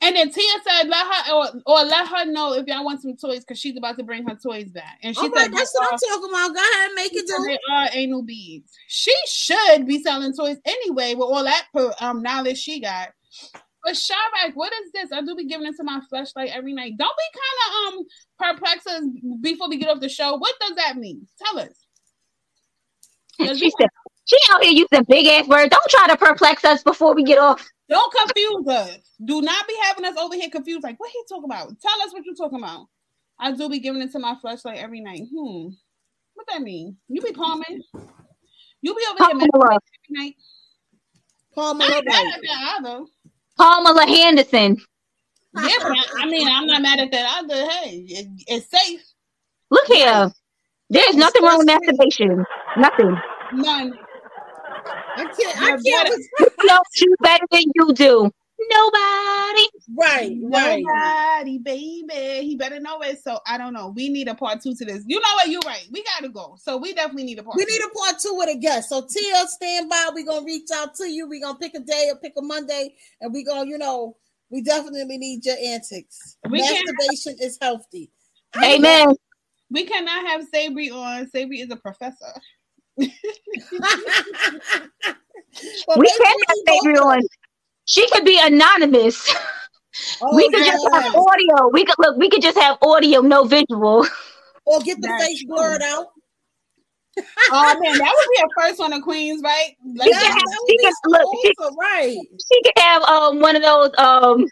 D: And then Tia said, "Let her or, or let her know if y'all want some toys because she's about to bring her toys back." And she
C: All
D: said,
C: that's what I'm talking about. Go ahead, and make it do.
D: They are anal beads. She should be selling toys anyway with all that um knowledge she got. But Shabak, what is this? I do be giving it to my flashlight every night. Don't be kind of um perplexed us before we get off the show. What does that mean? Tell us.
E: She said she out here using big ass words. Don't try to perplex us before we get off.
D: Don't confuse us. Do not be having us over here confused. Like, what he talking about? Tell us what you talking about. I do be giving it to my flashlight every night. Hmm. What that mean? You be palming. You be over here every night.
C: Palmer,
D: I ain't mad at that either.
E: Pamela Anderson.
D: Yeah, I, I mean, I'm not mad at that either. Hey, it, it's safe.
E: Look here. There's nothing wrong with
C: stress-free.
E: masturbation. Nothing.
D: None.
C: I can't. I
D: You're
C: can't.
D: better.
E: You know you better than you do. Nobody.
C: Right, right.
D: Nobody, baby. He better know it. So I don't know. We need a part two to this. You know what? You're right. We gotta go. So we definitely need a part.
C: We
D: two.
C: need a part two with a guest. So Tia, stand by. We're gonna reach out to you. We're gonna pick a day or pick a Monday, and we're gonna, you know, we definitely need your antics.
D: We can't-
C: Masturbation is healthy.
E: Amen.
D: We cannot have Sabri on. Sabri is a professor.
C: Well, <laughs>
E: We
C: maybe
E: can have
C: we both-
E: baby on. She could be anonymous. <laughs>
C: Oh,
E: we could just have audio. We could look. We could just have audio, no visual.
C: or get the
D: That's
C: face
D: true.
C: blurred out.
D: Oh man, that would be a first one the Queens, right? Like,
E: She
C: Yes,
E: can have- she
C: be
E: can- look, she-
C: right.
E: She could have um one of those um.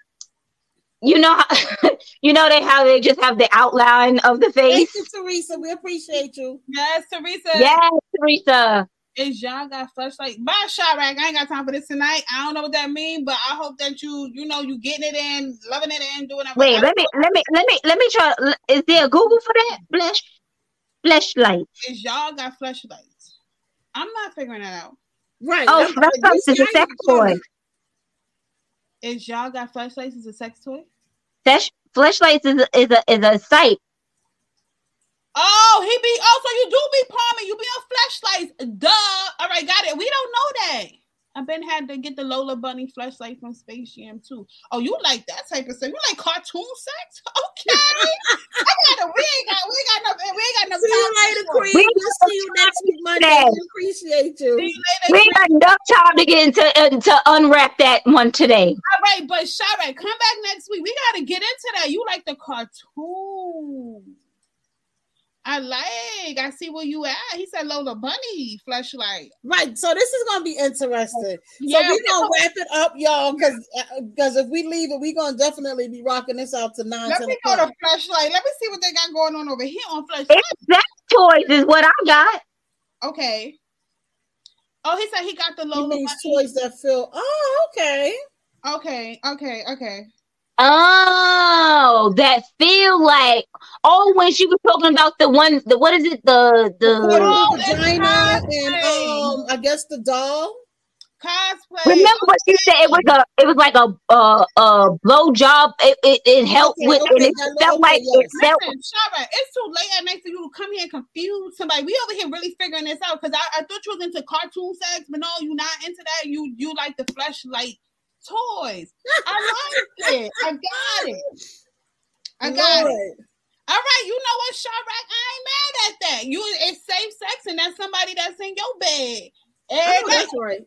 E: You know, how, <laughs> you know they how they just have the outline of the
C: Thank
E: face.
C: you, Teresa. We appreciate you.
D: yes, Teresa.
E: Yes, Teresa.
D: Is y'all got flashlight? Bye, Chirac. I ain't got time for this tonight. I don't know what that means, but I hope that you, you know, you getting it in, loving it in, doing it.
E: Wait, let me let me let me let me try. Is there a Google for that? Flash, flashlight.
D: Is y'all got flashlights? I'm not figuring it out.
C: Right.
E: Oh,
C: I'm-
E: flashlight is a sex toy.
D: Is y'all got flashlights as a sex toy?
E: Flash flashlights is a, is a is a site.
D: Oh, he be. Oh, so you do be palming. You be on flashlights. Duh. All right, got it. We don't know that. I've been had to get the Lola Bunny flashlight from Space Jam too. Oh, you like that type of stuff? You like cartoon sex? Okay. I got We ain't got. We ain't got no. We ain't got no.
C: See you later. Queen.
E: We-
C: We'll see you next week, Monday.
E: Yes.
C: We appreciate
D: See
C: you.
D: you later,
E: We got enough time to get into uh, to unwrap that one today.
D: All right, but Shara, come back next week. We gotta get into that. You like the cartoon. I like. I see where you at. He said Lola Bunny flashlight.
C: Right. So this is gonna be interesting.
D: Yeah,
C: so we're gonna wrap it up, y'all, because because uh, if we leave it, we're gonna definitely be rocking this out to nine.
D: Let me go to flashlight. Let me see what they got going on over here on flashlight.
E: It's sex toys is what I got.
D: Okay. Oh, he said he got the
C: He
D: Lola
C: means
D: Bunny.
C: toys that feel. Oh, okay.
D: Okay, okay, okay.
E: Oh, that feel like oh when she was talking about the one the what is it the
C: Portable
E: the
D: Oh,
C: vagina and um, I guess the doll.
D: Cosplay.
E: remember what she said it was a it was like a uh a blow job it it, it helped
C: Okay,
E: with
C: okay,
E: and it
C: that-
E: felt
C: okay,
E: like
C: yes.
E: it felt
D: Listen, Shara, it's too late at night for you to come here and confuse somebody. We over here really figuring this out because I, I thought you was into cartoon sex, but no, you not into that. You you like the flashlight toys. I like it. I got it. I got
C: Lord.
D: it. All right, you know what, Sharak? I ain't mad at that. You it's safe sex, and that's somebody that's in your bed.
C: I know that's right.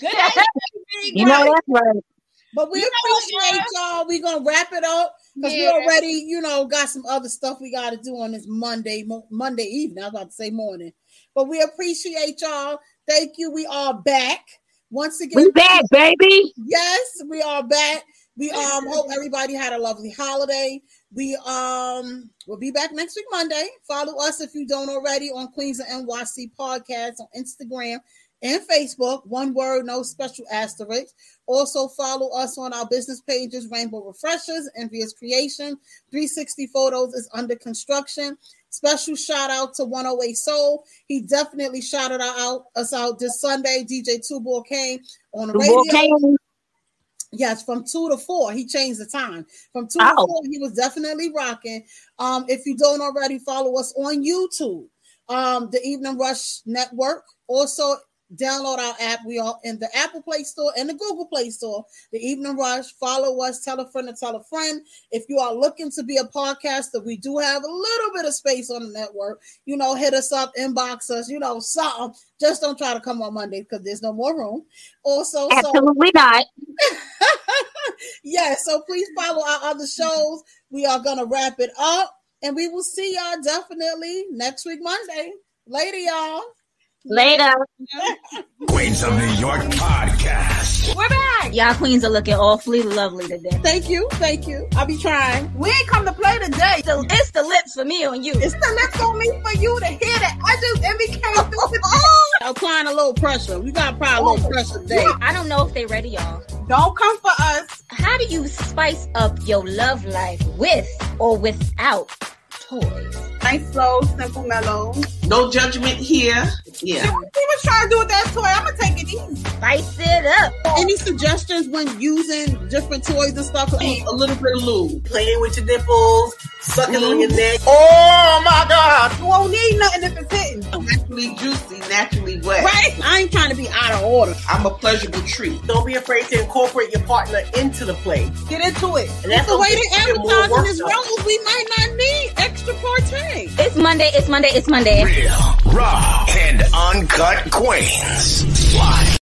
D: good night, <laughs> baby.
E: you know that's right
C: But we
D: You
C: appreciate y'all. We're gonna wrap it up because we already, you know, got some other stuff we got to do on this Monday, mo- Monday evening. I was about to say morning, but we appreciate y'all. Thank you. We are back once again.
E: we back baby
C: Yes, we are back. We um hope everybody had a lovely holiday. We um will be back next week Monday. Follow us if you don't already on Queens of NYC podcast on Instagram and Facebook. One word, no special asterisk. Also follow us on our business pages, Rainbow Refreshers, Envious Creation. 360 Photos is under construction. Special shout out to 108 Soul. He definitely shouted out us out this Sunday. DJ Two Ball came on the radio.
E: volcano
C: Yes, from two to four. He changed the time. From two
E: Oh.
C: to four, he was definitely rocking. Um, if you don't already follow us on YouTube, um, the Evening Rush Network. Also, Download our app. We are in the Apple Play Store and the Google Play Store. The Evening Rush. Follow us. Tell a friend to tell a friend. If you are looking to be a podcaster, we do have a little bit of space on the network. You know, hit us up, inbox us. You know, something. Just don't try to come on Monday because there's no more room. Also, so
E: Absolutely not. <laughs>
C: yeah, so please follow our other shows. We are gonna wrap it up, and we will see y'all definitely next week Monday. Later, y'all.
E: Later.
B: Queens of New York podcast.
C: We're back.
E: Y'all queens are looking awfully lovely today.
C: Thank you, thank you. I'll be trying.
D: We ain't come to play today.
E: It's the, it's the lips for me on you.
D: It's the lips on me for you to hear that. I just Emmy came <laughs> through with
C: Applying a little pressure. We got to apply a little oh, pressure today.
E: I don't know if they ready, y'all.
D: Don't come for us.
E: How do you spice up your love life with or without toys?
D: Nice, slow, simple, mellow.
H: No judgment here. Yeah.
D: He was trying to do with that toy. I'm gonna take it easy.
E: Spice it up.
C: Any suggestions when using different toys and stuff?
H: A little bit of lube. Playing with your nipples, sucking on your neck.
B: Oh my God.
D: You won't need nothing if it's hitting.
H: Naturally juicy, naturally wet.
C: Right? I ain't trying to be out of order.
H: I'm a pleasurable treat. Don't be afraid to incorporate your partner into the play.
D: Get into it.
H: And that's
C: The way
H: gonna
C: they
H: get you more
C: advertising
H: worked
C: this
H: up.
C: role, we might not need extra partay.
E: It's Monday. It's Monday. It's Monday.
B: Real, raw, and uncut queens. Live